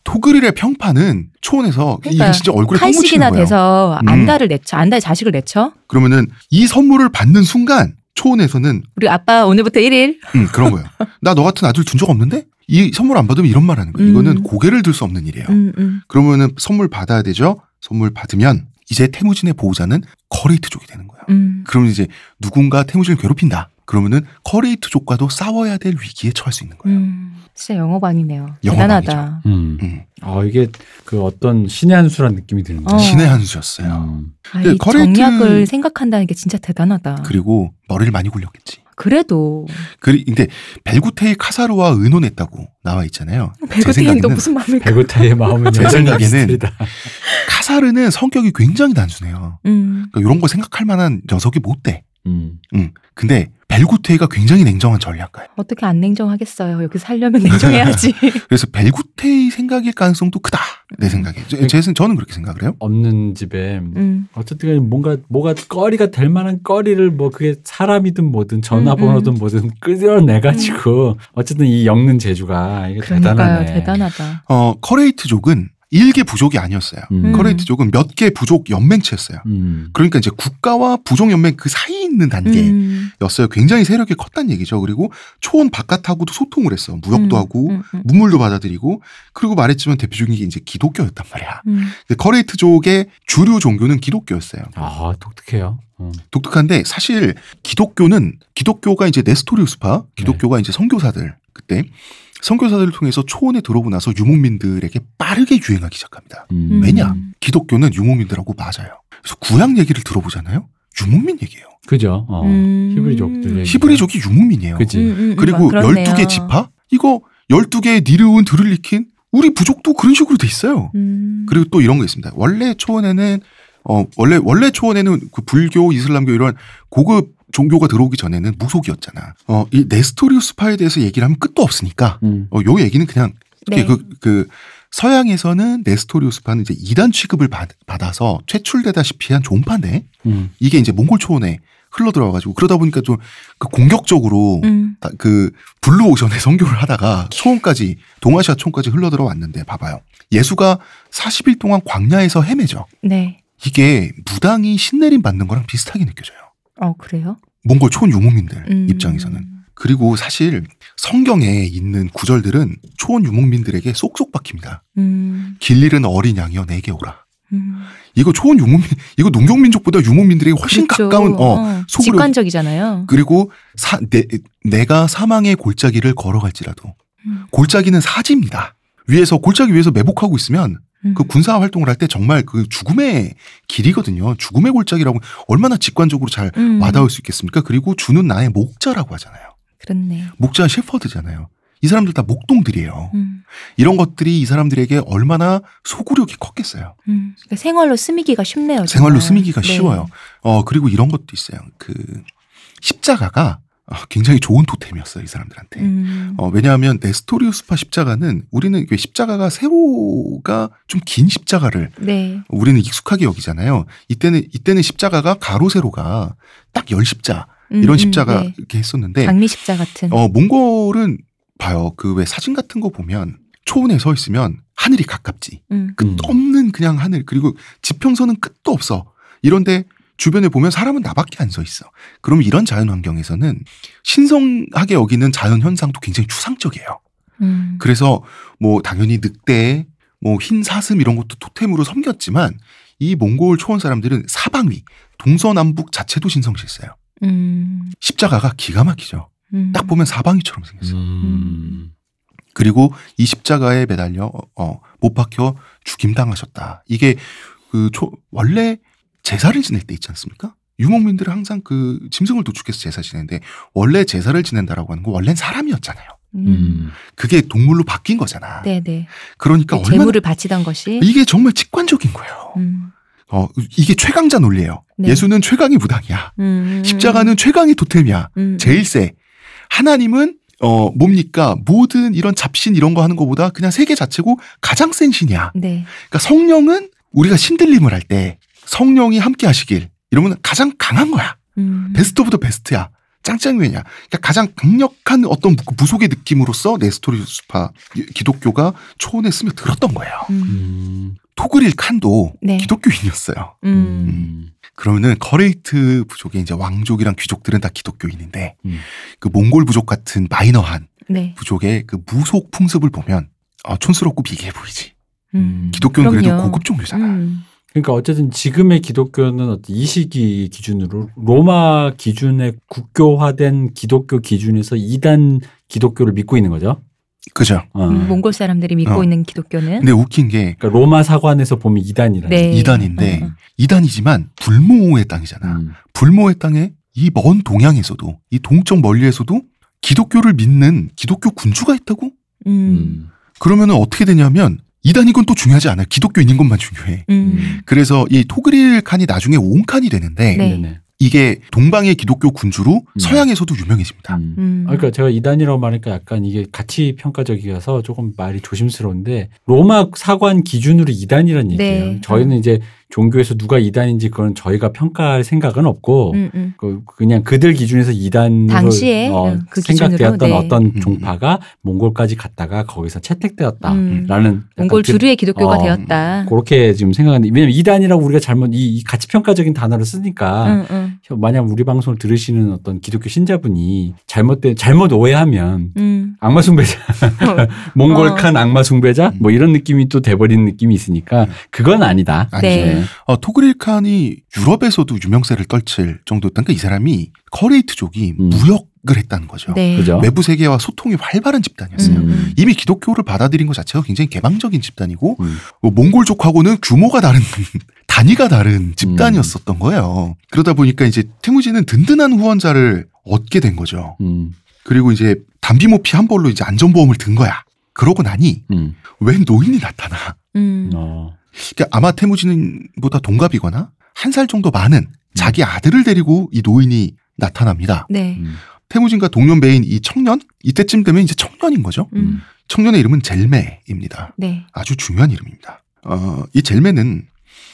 토그릴의 평판은 초원에서 그러니까 이건 진짜 얼굴에 똥 묻히는 한식이나. 돼서 음. 안다를 내쳐. 안다의 자식을 내쳐. 그러면은 이 선물을 받는 순간 초원에서는 우리 아빠 오늘부터 1일. 음, 그런 거예요. 나 너 같은 아들 둔 적 없는데 이 선물 안 받으면 이런 말 하는 거예요. 음. 이거는 고개를 들 수 없는 일이에요. 음, 음. 그러면은 선물 받아야 되죠. 선물 받으면 이제 태무진의 보호자는 커레이트족이 되는 거예요. 음. 그러면 이제 누군가 태무진을 괴롭힌다. 그러면은 커레이트족과도 싸워야 될 위기에 처할 수 있는 거예요. 음. 진짜 영업왕이네요. 영업왕이죠. 대단하다. 음. 음. 아 이게 그 어떤 신의 한 수란 느낌이 드는데. 어. 신의 한 수였어요. 음. 아, 그이 커레이트- 정략을 생각한다는 게 진짜 대단하다. 그리고 머리를 많이 굴렸겠지. 그래도 그리 근데 벨구테이 카사르와 의논했다고 나와 있잖아요. 생각에는 무슨 마음일까? 배구타의 마음은 제 생각에는. 카사르는 성격이 굉장히 단순해요. 음. 그러니까 이런 거 생각할 만한 녀석이 못 돼. 음. 응. 근데 벨구테이가 굉장히 냉정한 전략가예요. 어떻게 안 냉정하겠어요. 여기 살려면 냉정해야지. 그래서 벨구테이 생각일 가능성도 크다. 내 생각에. 제, 제, 생- 저는 그렇게 생각을 해요. 없는 집에 음. 어쨌든 뭔가 뭐가 꺼리가 될 만한 꺼리를 뭐 그게 사람이든 뭐든 전화번호든 음, 뭐든 끌어내 가지고 어쨌든 이 엮는 재주가 이게 그러니까요. 대단하네. 대단하다. 어, 커레이트족은 일개 부족이 아니었어요. 음. 커레이트족은 몇 개 부족 연맹체였어요. 음. 그러니까 이제 국가와 부족 연맹 그 사이에 있는 단계였어요. 음. 굉장히 세력이 컸다는 얘기죠. 그리고 초원 바깥하고도 소통을 했어. 무역도 음, 하고 음, 음. 문물도 받아들이고 그리고 말했지만 대표적인 게 이제 기독교였단 말이야. 음. 근데 커레이트족의 주류 종교는 기독교였어요. 아 독특해요. 어. 독특한데 사실 기독교는 기독교가 이제 네스토리우스파 기독교가 이제 선교사들 그때 선교사들을 통해서 초원에 들어오고 나서 유목민들에게 빠르게 유행하기 시작합니다. 음. 왜냐? 기독교는 유목민들하고 맞아요. 그래서 구약 얘기를 들어보잖아요. 유목민 얘기예요. 그죠. 어. 음. 히브리족들. 히브리족이 유목민이에요. 그지. 음, 음, 음. 그리고 아, 그렇네요. 12개 지파? 이거 12개의 니르운 드를리킨? 우리 부족도 그런 식으로 돼 있어요. 음. 그리고 또 이런 거 있습니다. 원래 초원에는 어 원래 원래 초원에는 그 불교, 이슬람교 이런 고급 종교가 들어오기 전에는 무속이었잖아. 어 이 네스토리우스 파에 대해서 얘기를 하면 끝도 없으니까 음. 어 요 얘기는 그냥 네. 그, 그 서양에서는 네스토리우스파는 이제 이단 취급을 받, 받아서 퇴출되다시피 한 종파인데 음. 이게 이제 몽골 초원에 흘러 들어와가지고 그러다 보니까 좀 그 공격적으로 음. 다- 그 블루 오션에 선교를 하다가 초원까지 동아시아 초원까지 흘러 들어왔는데 봐봐요. 예수가 40일 동안 광야에서 헤매죠. 네. 이게 무당이 신내림 받는 거랑 비슷하게 느껴져요. 어 그래요? 몽골 초원 유목민들 음. 입장에서는. 그리고 사실 성경에 있는 구절들은 초원 유목민들에게 쏙쏙 박힙니다. 음. 길 잃은 어린 양이여 내게 오라. 음. 이거 초원 유목민, 이거 농경민족보다 유목민들에게 훨씬 그렇죠. 가까운, 어, 어, 소구력- 직관적이잖아요. 그리고 사, 내, 내가 사망의 골짜기를 걸어갈지라도 음. 골짜기는 사지입니다. 위에서 골짜기 위에서 매복하고 있으면 음. 그 군사 활동을 할 때 정말 그 죽음의 길이거든요. 죽음의 골짜기라고 얼마나 직관적으로 잘 음. 와닿을 수 있겠습니까? 그리고 주는 나의 목자라고 하잖아요. 그렇네. 목자 셰퍼드잖아요. 이 사람들 다 목동들이에요. 음. 이런 것들이 이 사람들에게 얼마나 소구력이 컸겠어요. 음. 그러니까 생활로 스미기가 쉽네요. 정말. 생활로 스미기가 네. 쉬워요. 어, 그리고 이런 것도 있어요. 그, 십자가가 어, 굉장히 좋은 토템이었어요, 이 사람들한테. 음. 어, 왜냐하면 네스토리우스파 십자가는 우리는 그 십자가가 세로가 좀 긴 십자가를 네. 우리는 익숙하게 여기잖아요. 이때는 이때는 십자가가 가로 세로가 딱 열 십자 음, 이런 음, 십자가 네. 이렇게 했었는데 장미 십자 같은. 어 몽골은 봐요. 그 왜 사진 같은 거 보면 초원에 서 있으면 하늘이 가깝지. 음. 끝도 없는 그냥 하늘 그리고 지평선은 끝도 없어. 이런데 주변에 보면 사람은 나밖에 안 서 있어. 그럼 이런 자연 환경에서는 신성하게 여기는 자연 현상도 굉장히 추상적이에요. 음. 그래서 뭐 당연히 늑대, 뭐 흰 사슴 이런 것도 토템으로 섬겼지만 이 몽골 초원 사람들은 사방위, 동서남북 자체도 신성실세요. 음. 십자가가 기가 막히죠. 음. 딱 보면 사방위처럼 생겼어요. 음. 그리고 이 십자가에 매달려 어, 못 박혀 죽임당하셨다. 이게 그 초, 원래 제사를 지낼 때 있지 않습니까? 유목민들은 항상 그 짐승을 도축해서 제사 지내는데 원래 제사를 지낸다라고 하는 건 원래는 사람이었잖아요. 음. 음. 그게 동물로 바뀐 거잖아. 네네. 그러니까 얼마나 재물을 바치던 것이. 이게 정말 직관적인 거예요. 음. 어, 이게 최강자 논리예요. 네. 예수는 최강의 무당이야. 음. 십자가는 최강의 토템이야. 음. 제일 세. 하나님은 어 뭡니까? 모든 이런 잡신 이런 거 하는 것보다 그냥 세계 자체고 가장 센 신이야. 네. 그러니까 성령은 우리가 신들림을 할 때 성령이 함께 하시길 이러면 가장 강한 거야. 음. best of the best야. 짱짱맨이야. 그러니까 가장 강력한 어떤 무- 무속의 느낌으로서 네스토리우스파 기독교가 초원에 스며 들었던 거예요. 음. 음. 토그릴 칸도 네. 기독교인이었어요. 음. 음. 그러면은 커레이트 부족의 이제 왕족이랑 귀족들은 다 기독교인인데 음. 그 몽골 부족 같은 마이너한 네. 부족의 그 무속 풍습을 보면 어, 촌스럽고 미개해 보이지. 음. 기독교는 그래도 그럼요. 고급 종교잖아. 음. 그러니까 어쨌든 지금의 기독교는 어떤 이 시기 기준으로 로마 기준의 국교화된 기독교 기준에서 이단 기독교를 믿고 있는 거죠. 그죠? 어. 음, 몽골 사람들이 믿고 어. 있는 기독교는 근데 웃긴 게 그러니까 로마 사관에서 보면 이단이라는. 네. 이단인데 어, 어. 이단이지만 불모의 땅이잖아. 음. 불모의 땅에 이 먼 동양에서도 이 동쪽 멀리에서도 기독교를 믿는 기독교 군주가 있다고? 음. 음. 그러면은 어떻게 되냐면 이단이건 또 중요하지 않아요. 기독교인인 것만 중요해. 음. 그래서 이 토그릴 칸이 나중에 온 칸이 되는데 네. 네네. 이게 동방의 기독교 군주로 음. 서양에서도 유명해집니다. 음. 음. 아, 그러니까 제가 이단이라고 말하니까 약간 이게 가치 평가적이어서 조금 말이 조심스러운데 로마 사관 기준으로 이단이라는 네. 얘기예요. 저희는 이제 종교에서 누가 이단인지 그건 저희가 평가할 생각은 없고 음, 음. 그 그냥 그들 기준에서 이단으로 당시에 어, 음, 그 생각되었던 네. 어떤 음. 종파가 몽골까지 갔다가 거기서 채택되었다라는 음. 몽골 그- 주류의 기독교가 어, 되었다. 그렇게 지금 생각하는데 왜냐면 이단이라고 우리가 잘못 이, 이 가치 평가적인 단어를 쓰니까. 만약 우리 방송을 들으시는 어떤 기독교 신자분이 잘못된 잘못 오해하면 음. 악마 숭배자, 몽골칸 악마 숭배자 음. 뭐 이런 느낌이 또 돼버리는 느낌이 있으니까 그건 아니다. 아니죠. 네. 어, 토그릴 칸이 유럽에서도 유명세를 떨칠 정도였던 그이 사람이 커레이트족이 음. 무역 을 했다는 거죠. 네. 그죠? 외부 세계와 소통이 활발한 집단이었어요. 음. 이미 기독교를 받아들인 것 자체가 굉장히 개방적인 집단이고 음. 뭐 몽골족하고는 규모가 다른 단위가 다른 집단이었었던 거예요. 그러다 보니까 이제 태무지는 든든한 후원자를 얻게 된 거죠. 음. 그리고 이제 담비모피 한 벌로 이제 안전보험을 든 거야. 그러고 나니 음. 웬 노인이 나타나. 음. 어. 그러니까 아마 태무지는보다 동갑이거나 한 살 정도 많은 자기 아들을 데리고 이 노인이 나타납니다. 네. 음. 태무진과 동년배인 이 청년 이때쯤 되면 이제 청년인 거죠. 음. 청년의 이름은 젤메입니다. 네. 아주 중요한 이름입니다. 어, 이 젤메는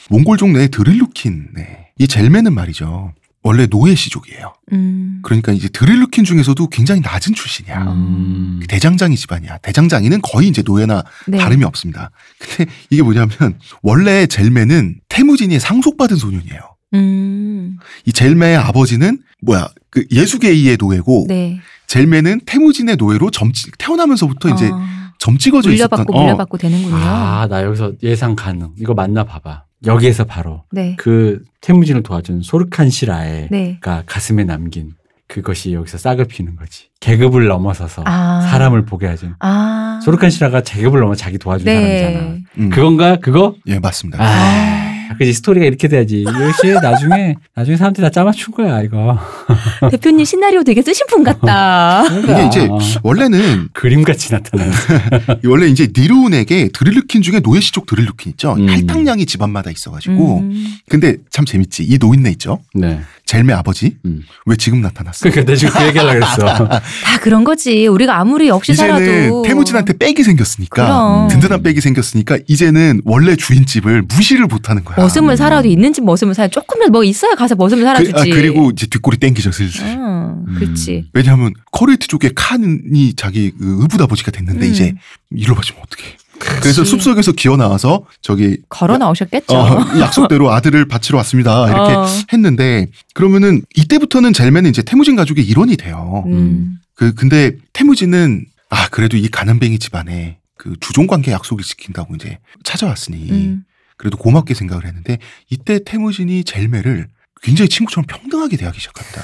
몽골족 내의 드릴루킨. 네. 이 젤메는 말이죠. 원래 노예 시족이에요. 음. 그러니까 이제 드릴루킨 중에서도 굉장히 낮은 출신이야. 음. 대장장이 집안이야. 대장장이는 거의 이제 노예나 네. 다름이 없습니다. 근데 이게 뭐냐면 원래 젤메는 태무진이 상속받은 소년이에요. 음. 이 젤메의 아버지는 뭐야 그 예수계이의 노예고 네. 젤메는 태무진의 노예로 점 태어나면서부터 이제 어. 점 찍어져 있었던 물려받고 어, 물려받고 되는군요. 아, 나 여기서 예상 가능. 이거 맞나 봐봐. 여기에서 바로 네. 그 태무진을 도와준 소르칸 시라의 네. 가 가슴에 남긴 그것이 여기서 싹을 피는 거지. 계급을 넘어서서 아. 사람을 보게 하죠. 아. 소르칸 시라가 계급을 넘어 자기 도와준 사람이잖아. 네. 음, 그건가? 그거? 예 맞습니다. 아, 그지 스토리가 이렇게 돼야지. 역시 나중에 나중에 사람들이 다 짜맞춘 거야 이거. 대표님 시나리오 되게 쓰신 분 같다. 이게 이제 어, 원래는 그림같이 나타나는. 원래 이제 니룬에게 드릴루킨 중에 노예시족 드릴루킨 있죠. 음. 할당량이 집안마다 있어가지고 음. 근데 참 재밌지 이 노인네 있죠. 네. 젤메 아버지 음. 왜 지금 나타났어? 그러니까 내가 지금 그 얘기하려고 그랬어. 다 그런 거지. 우리가 아무리 역시 이제는 살아도 태무진한테 백이 생겼으니까 그럼. 든든한 백이 생겼으니까 이제는 원래 주인집을 무시를 못하는 거야. 머슴을 살아도 있는 집 머슴을 살 조금이라도 뭐 있어야 가서 머슴을 그, 살아주지. 아, 그리고 이제 뒷골이 땡기죠 슬슬. 응, 음. 그렇지. 왜냐하면 커레이트족의 칸이 자기 그 의붓 아버지가 됐는데 음. 이제 이로 봐주면 어떡해. 그래서 숲속에서 기어 나와서 저기 걸어 나오셨겠죠. 어, 약속대로 아들을 바치러 왔습니다. 이렇게 어. 했는데 그러면은 이때부터는 젤메는 이제 태무진 가족의 일원이 돼요. 음. 그 근데 태무진은 아 그래도 이 가난뱅이 집안에 그 주종 관계 약속을 지킨다고 이제 찾아왔으니 음. 그래도 고맙게 생각을 했는데 이때 태무진이 젤메를 굉장히 친구처럼 평등하게 대하기 시작합니다.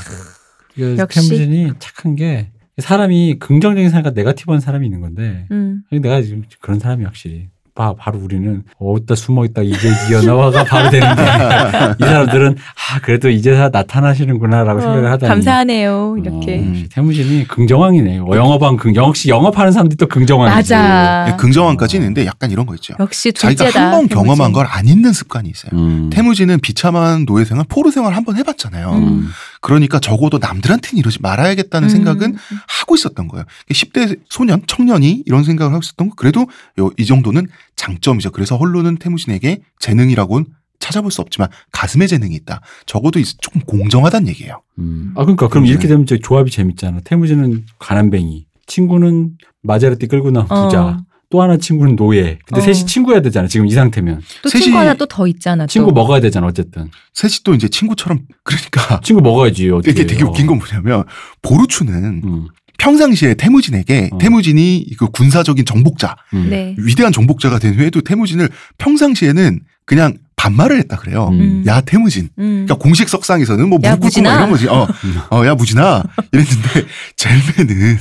그 역시. 태무진이 착한 게 사람이 긍정적인 사람과 네거티브한 사람이 있는 건데 음. 내가 지금 그런 사람이 확실히 바, 바로 우리는 어디다 숨어 있다 이제 기어 나와가 바로 되는데 이 사람들은 아 그래도 이제서 나타나시는구나라고 생각을 어, 하다니 감사하네요. 이렇게. 어, 태무진이 긍정왕이네. 요 영업왕 긍 역시 영업하는 사람들이 또 긍정왕이지. 맞아. 예, 긍정한까지 있는데 약간 이런 거 있죠. 역시 자기가 둘째다. 한 번. 경험한 걸 안 잊는 습관이 있어요. 음. 태무진은 비참한 노예 생활, 포로 생활 한 번 해봤잖아요. 음. 그러니까 적어도 남들한테는 이러지 말아야겠다는 음. 생각은 하고 있었던 거예요. 10대 소년, 청년이 이런 생각을 하고 있었던 거. 그래도 요- 이 정도는 장점이죠. 그래서 홀로는 태무진에게 재능이라고는 찾아볼 수 없지만 가슴에 재능이 있다. 적어도 이- 조금 공정하다는 얘기예요. 음. 아 그러니까 그럼 네. 이렇게 되면 저 조합이 재밌잖아. 태무진은 가난뱅이, 친구는 마제라티 끌고 나온 부자, 어. 또 하나 친구는 노예. 근데 어. 셋이 친구여야 되잖아. 지금 이 상태면 또 셋이- 친구 하나 또 더 있잖아. 또. 친구 먹어야 되잖아. 어쨌든 셋이 또 이제 친구처럼 그러니까 친구 먹어야지. 어떻게 이게 되게 웃긴 건 뭐냐면 보루추는 음. 평상시에 태무진에게 어. 태무진이 그 군사적인 정복자, 음. 네. 위대한 정복자가 된 후에도 태무진을 평상시에는 그냥 반말을 했다 그래요. 음. 야 태무진. 음. 그러니까 공식 석상에서는 뭐 야, 무릎 꿇고 이런 거지. 어, 어, 야 무진아 이랬는데 젤메는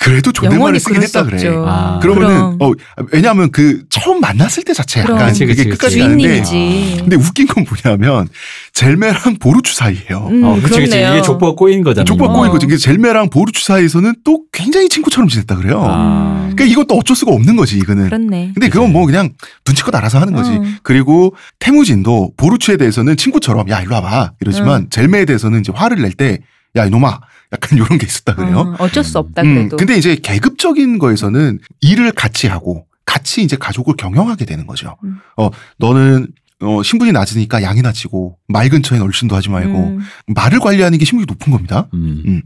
그래도 존댓말을 영원히 쓰긴 했다 수 그래. 아. 그러면은 그럼. 어 왜냐하면 그 처음 만났을 때 자체 그럼. 약간 그치, 그게 그치, 끝까지 그치. 가는데 주인님이지. 근데 웃긴 건 뭐냐면 젤메랑 보루추 사이예요. 음, 어, 그치, 그치. 이게 족보가 꼬인 거잖아. 족보 어. 꼬인 거지. 그래서 젤메랑 보루추 사이에서는 또 굉장히 친구처럼 지냈다 그래요. 아. 음. 그러니까 이것도 어쩔 수가 없는 거지 이거는. 그렇네. 근데 그건 뭐 그냥 눈치껏 알아서 하는 거지. 어. 그리고 태무진도 보루추에 대해서는 친구처럼 야 일로 와봐 이러지만 젤메에 대해서는 이제 화를 낼 때 야 이놈아 약간 이런 게 있었다 그래요. 어, 어쩔 수 없다 음, 그래도. 근데 이제 계급적인 거에서는 일을 같이 하고 같이 이제 가족을 경영하게 되는 거죠. 음. 어 너는 어, 신분이 낮으니까 양이나 치고 말 근처엔 얼씬도 하지 말고 음. 말을 관리하는 게 신분이 높은 겁니다. 음.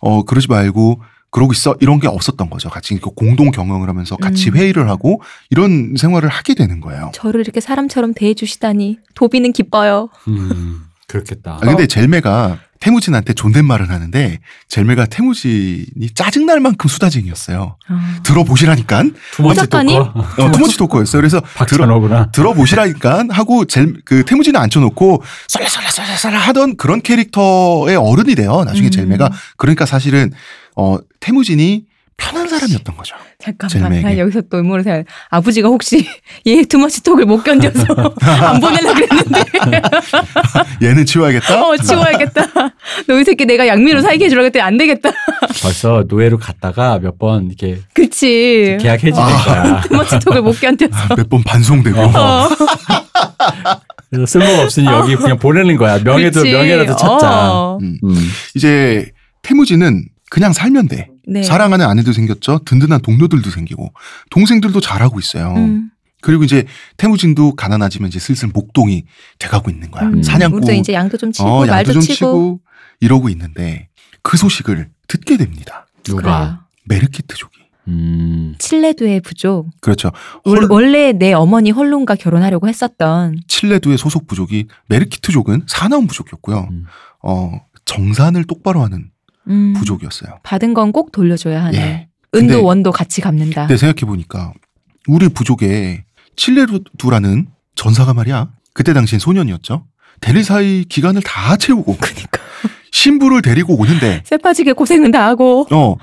어 그러지 말고 그러고 있어 이런 게 없었던 거죠. 같이 그 공동 경영을 하면서 같이 음. 회의를 하고 이런 생활을 하게 되는 거예요. 저를 이렇게 사람처럼 대해주시다니 도비는 기뻐요. 음. 그렇겠다. 아, 근데 젤메가 태무진한테 존댓말을 하는데 젤메가 태무진이 짜증날 만큼 수다쟁이였어요. 아. 들어보시라니까 투머치 작가님? 토커. 어, 투머치 토커였어요. 그래서 들어, 박찬호구나. 들어보시라니까 하고 젤, 그 태무진을 앉혀놓고 썰라썰라썰라썰라 하던 그런 캐릭터의 어른이 돼요. 나중에 음. 젤메가 그러니까 사실은 어 태무진이 편한 사람이었던 거죠. 잠깐만. 난 여기서 또 의문을 생 아버지가 혹시 얘 투머치 톡을 못 견뎌서 안 보내려 그랬는데 얘는 치워야겠다. 어 치워야겠다. 너 이 새끼 내가 양미로 살게 해주려고 했더니 안 되겠다. 벌써 노예로 갔다가 몇 번 이렇게 그치. 계약해지는 아. 거야. 투머치 톡을 못 견뎌서. 몇 번 반송되고 어. 그래서 쓸모가 없으니 여기 그냥 보내는 거야. 명예도 그치. 명예라도 찾자. 어. 음. 음. 이제 태무진은 그냥 살면 돼. 네. 사랑하는 아내도 생겼죠. 든든한 동료들도 생기고 동생들도 잘하고 있어요. 음. 그리고 이제 태무진도 가난하지만 이제 슬슬 목동이 돼가고 있는 거야. 음. 사냥꾼 우리도 이제 양도 좀 치고 어, 양도 말도 좀 치고. 치고 이러고 있는데 그 소식을 듣게 됩니다. 누가? 메르키트족이. 음. 칠레두의 부족. 그렇죠. 월- 헐- 원래 내 어머니 헐론과 결혼하려고 했었던 칠레두의 소속 부족이 메르키트족은 사나운 부족이었고요. 음. 어, 정산을 똑바로 하는 음, 부족이었어요. 받은 건 꼭 돌려줘야 하는. 예. 은도 원도 같이 갚는다. 근데 생각해 보니까 우리 부족에 칠레두라는 전사가 말이야. 그때 당시엔 소년이었죠. 데리사이 기간을 다 채우고 그러니까 신부를 데리고 오는데 쇠빠지게 고생은 다 하고. 어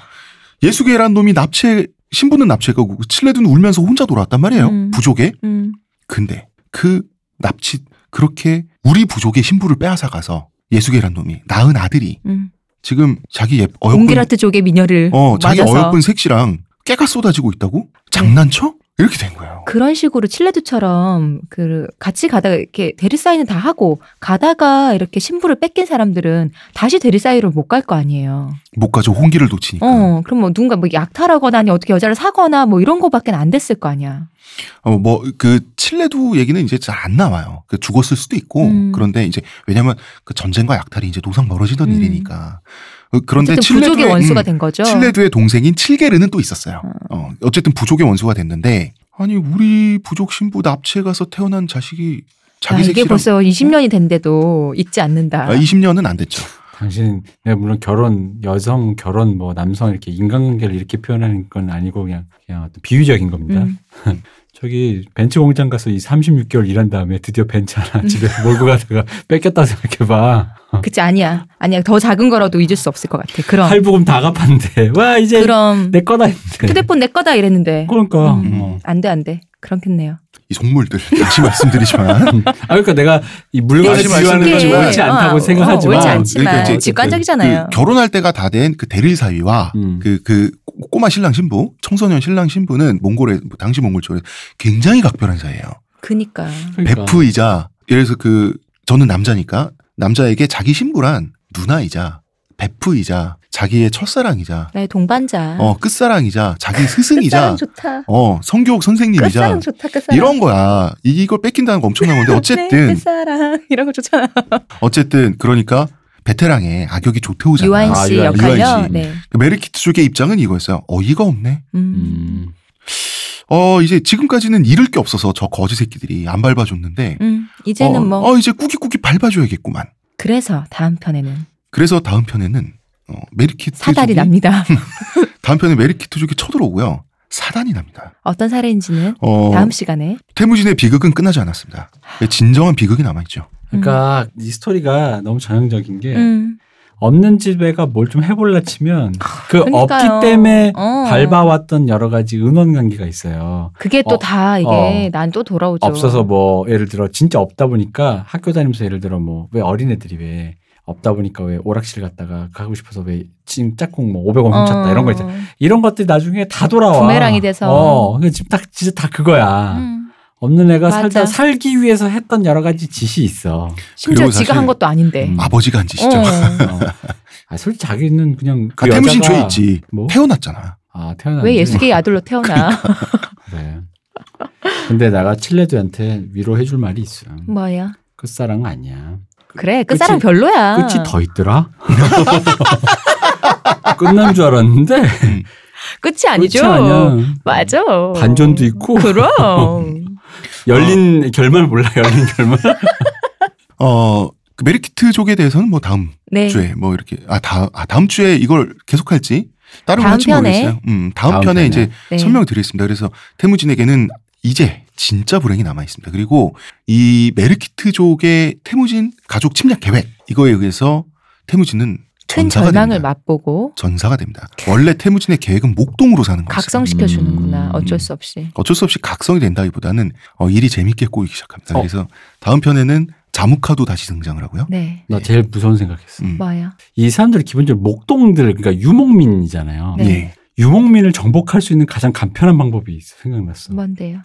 예수계란 놈이 납치 신부는 납치하고 칠레두는 울면서 혼자 돌아왔단 말이에요. 음. 부족에. 음. 근데 그 납치 그렇게 우리 부족의 신부를 빼앗아 가서 예수계란 놈이 낳은 아들이 음. 지금 자기 예, 어여쁜 옹기라트족의 미녀를 어 자기 맞아서. 어여쁜 색시랑 깨가 쏟아지고 있다고 장난쳐? 이렇게 된 거예요. 그런 식으로 칠레드처럼 그 같이 가다가 이렇게 대리 사인은 다 하고 가다가 이렇게 신부를 뺏긴 사람들은 다시 대리 사이로 못 갈 거 아니에요. 못 가죠. 홍기를 놓치니까. 어, 그럼 뭐 누군가 뭐 약탈하거나 아니 어떻게 여자를 사거나 뭐 이런 거밖에 안 됐을 거 아니야. 어, 뭐, 그, 칠레두 얘기는 이제 잘 안 나와요. 그 죽었을 수도 있고, 음. 그런데 이제, 왜냐면 그 전쟁과 약탈이 이제 노상 멀어지던 음. 일이니까. 어, 그런데 칠레두의, 원수가 음, 된 거죠. 칠레두의 동생인 칠게르는 또 있었어요. 어, 어쨌든 부족의 원수가 됐는데, 아니, 우리 부족 신부 납치해 가서 태어난 자식이 아, 자기 이게 색이랑 벌써 20년이 된데도 잊지 않는다. 아, 20년은 안 됐죠. 당신 내가 물론 결혼 여성 결혼 뭐 남성 이렇게 인간관계를 이렇게 표현하는 건 아니고 그냥 그냥 어떤 비유적인 겁니다. 음. 저기 벤츠 공장 가서 이 36개월 일한 다음에 드디어 벤츠 음. 하나 집에 몰고 가다가 뺏겼다 생각해봐. 그치 아니야 아니야 더 작은 거라도 잊을 수 없을 것 같아. 그럼 할부금 다 갚았는데 와 이제 그럼 내 거다 했는데. 휴대폰 내 거다 이랬는데 그러니까. 음. 어. 안돼 안돼 그렇겠네요. 이 속물들. 다시 말씀드리지만. 아 그러니까 내가 이 물건을 비유하는 것이 옳지 않다고 어, 생각하지만 어, 옳지 않지만 그러니까 이제 직관적이잖아요. 그 결혼할 때가 다 된 그 대릴 사위와 음. 그, 그 꼬마 신랑 신부, 청소년 신랑 신부는 몽골에, 뭐 당시 몽골 쪽에 굉장히 각별한 사이예요. 그니까 그러니까. 베프이자, 예를 들어서 그, 저는 남자니까 남자에게 자기 신부란 누나이자, 베프이자, 자기의 첫사랑이자, 나의 동반자. 어, 끝사랑이자, 자기 끝사랑 스승이자, 좋다. 어, 성교육 선생님이자, 끝사랑 좋다. 끝사랑. 이런 거야. 이걸 뺏긴다는 거 엄청난 건데, 네, 어쨌든, 끝사랑 이런 거 좋잖아. 어쨌든, 그러니까, 베테랑의 악역이 조태오잖아. 유아인 씨, 씨. 역할요. 유아인 씨. 네. 메르키트 쪽의 입장은 이거였어요. 어이가 없네. 음. 음. 어, 이제 지금까지는 잃을 게 없어서 저 거지 새끼들이 안 밟아줬는데, 음. 이제는 어, 뭐 어, 이제 꾸깃꾸깃 밟아줘야겠구만. 그래서 다음 편에는 그래서 다음 편에는, 어, 메르키트. 사달이 쪽이- 납니다. 다음 편에 메르키트 쪽이 쳐들어오고요. 사단이 납니다. 어떤 사례인지는 어, 다음 시간에 테무진의 비극은 끝나지 않았습니다. 진정한 비극이 남아있죠. 그러니까 이 스토리가 너무 전형적인 게 음. 없는 집애가 뭘 좀 해볼라 치면 그 그러니까요. 없기 때문에 어. 밟아왔던 여러 가지 은원 관계가 있어요. 그게 또 어, 다 이게 어. 난또 돌아오죠. 없어서 뭐 예를 들어 진짜 없다 보니까 학교 다니면서 예를 들어 뭐 왜 어린애들이 왜 없다 보니까 왜 오락실 갔다가 가고 싶어서 왜찐 짝꿍 뭐 500원 훔쳤다 어. 이런 거 있잖아. 이런 것들이 나중에 다 돌아와. 부메랑이 돼서. 어, 지금 딱 진짜 다 그거야. 음. 없는 애가 맞아. 살다 살기 위해서 했던 여러 가지 짓이 있어. 심지어 그리고 지가 한 것도 아닌데. 음. 아버지가 한 짓이죠. 어. 어. 아, 솔직히 자기는 그냥 그 아, 죄 있지. 뭐? 태어났잖아. 아, 태어났 왜 예수계의 아들로 태어나? 그래. 근데 내가 칠레드한테 위로해줄 말이 있어. 뭐야? 끝사랑 아니야. 그래 끝사랑 끝이- 별로야. 끝이 더 있더라. 끝난 줄 알았는데 끝이 아니죠. 끝이 아니야. 맞아. 반전도 있고 그럼. 열린 결말 몰라 열린 결말. 어, 그 메리키트족에 대해서는 뭐 다음 네. 주에 뭐 이렇게, 아, 다, 아, 다음 주에 이걸 계속할지 다른 할지 편에. 모르겠어요. 음, 다음, 다음 편에 편에. 이제 네. 설명을 드리겠습니다. 그래서 태무진에게는 이제 진짜 불행이 남아 있습니다. 그리고 이 메르키트족의 태무진 가족 침략 계획 이거에 의해서 태무진은 큰 됩니다. 맛보고 전사가 됩니다. 원래 태무진의 계획은 목동으로 사는 거였어요. 각성시켜 주는구나. 음. 어쩔 수 없이. 어쩔 수 없이 각성이 된다기보다는 어, 일이 재밌게 꼬이기 시작합니다. 어. 그래서 다음 편에는 자무카도 다시 등장을 하고요. 네. 나 제일 무서운 생각했어. 음. 뭐야? 이 사람들이 기본적으로 목동들 그러니까 유목민이잖아요. 네. 예. 유목민을 정복할 수 있는 가장 간편한 방법이 생각났어. 뭔데요?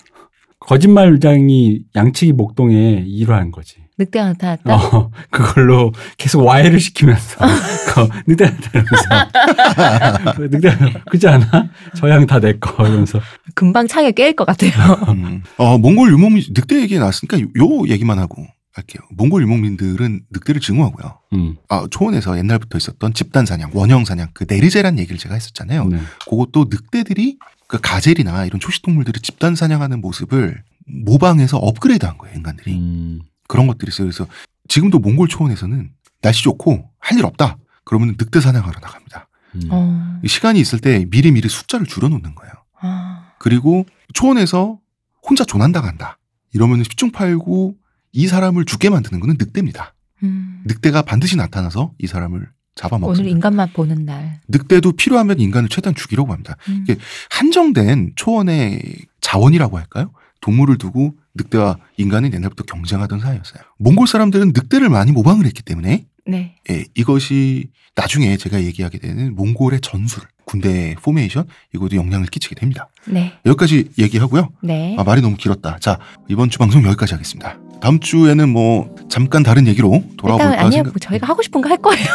거짓말장이 양치기 목동에 일화한 거지. 늑대가 나타났다. 어, 그걸로 계속 와해를 시키면서 그 늑대 나타나면서 늑대 그지 않아? 저양 다 내 거 이러면서 금방 창에 깰 것 같아요. 음. 어, 몽골 유목민 늑대 얘기 나왔으니까 요, 요 얘기만 하고 할게요. 몽골 유목민들은 늑대를 증오하고요. 음, 아, 초원에서 옛날부터 있었던 집단 사냥, 원형 사냥, 그 네르제란 얘기를 제가 했었잖아요. 네. 그것도 늑대들이 그 가젤이나 이런 초식 동물들을 집단 사냥하는 모습을 모방해서 업그레이드한 거예요, 인간들이. 음, 그런 것들이 있어요. 그래서 지금도 몽골 초원에서는 날씨 좋고 할 일 없다. 그러면 늑대 사냥하러 나갑니다. 음. 어. 시간이 있을 때 미리 미리 숫자를 줄여놓는 거예요. 아. 그리고 초원에서 혼자 조난당한다. 이러면 십중 팔구 이 사람을 죽게 만드는 거는 늑대입니다. 음. 늑대가 반드시 나타나서 이 사람을 잡아먹습니다. 인간만 보는 날. 늑대도 필요하면 인간을 최대한 죽이려고 합니다. 음. 이게 한정된 초원의 자원이라고 할까요? 동물을 두고 늑대와 인간은 옛날부터 경쟁하던 사이였어요. 몽골 사람들은 늑대를 많이 모방을 했기 때문에 네. 예, 이것이 나중에 제가 얘기하게 되는 몽골의 전술, 군대 포메이션 이것도 영향을 끼치게 됩니다. 네. 여기까지 얘기하고요. 네. 아, 말이 너무 길었다. 자, 이번 주 방송 여기까지 하겠습니다. 다음 주에는 뭐 잠깐 다른 얘기로 일단 돌아볼까 아니요. 생각. 뭐 저희가 하고 싶은 거 할 거예요.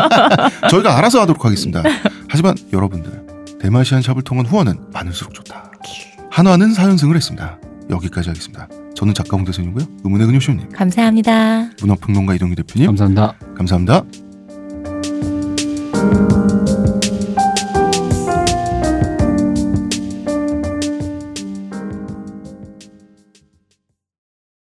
저희가 알아서 하도록 하겠습니다. 하지만 여러분들 대마시안 샵을 통한 후원은 많을수록 좋다. 한화는 4연승을 했습니다. 여기까지 하겠습니다. 저는 작가 홍대선이고요. 의문의 근효쇼님, 감사합니다. 문화평론가 이동규 대표님, 감사합니다. 감사합니다.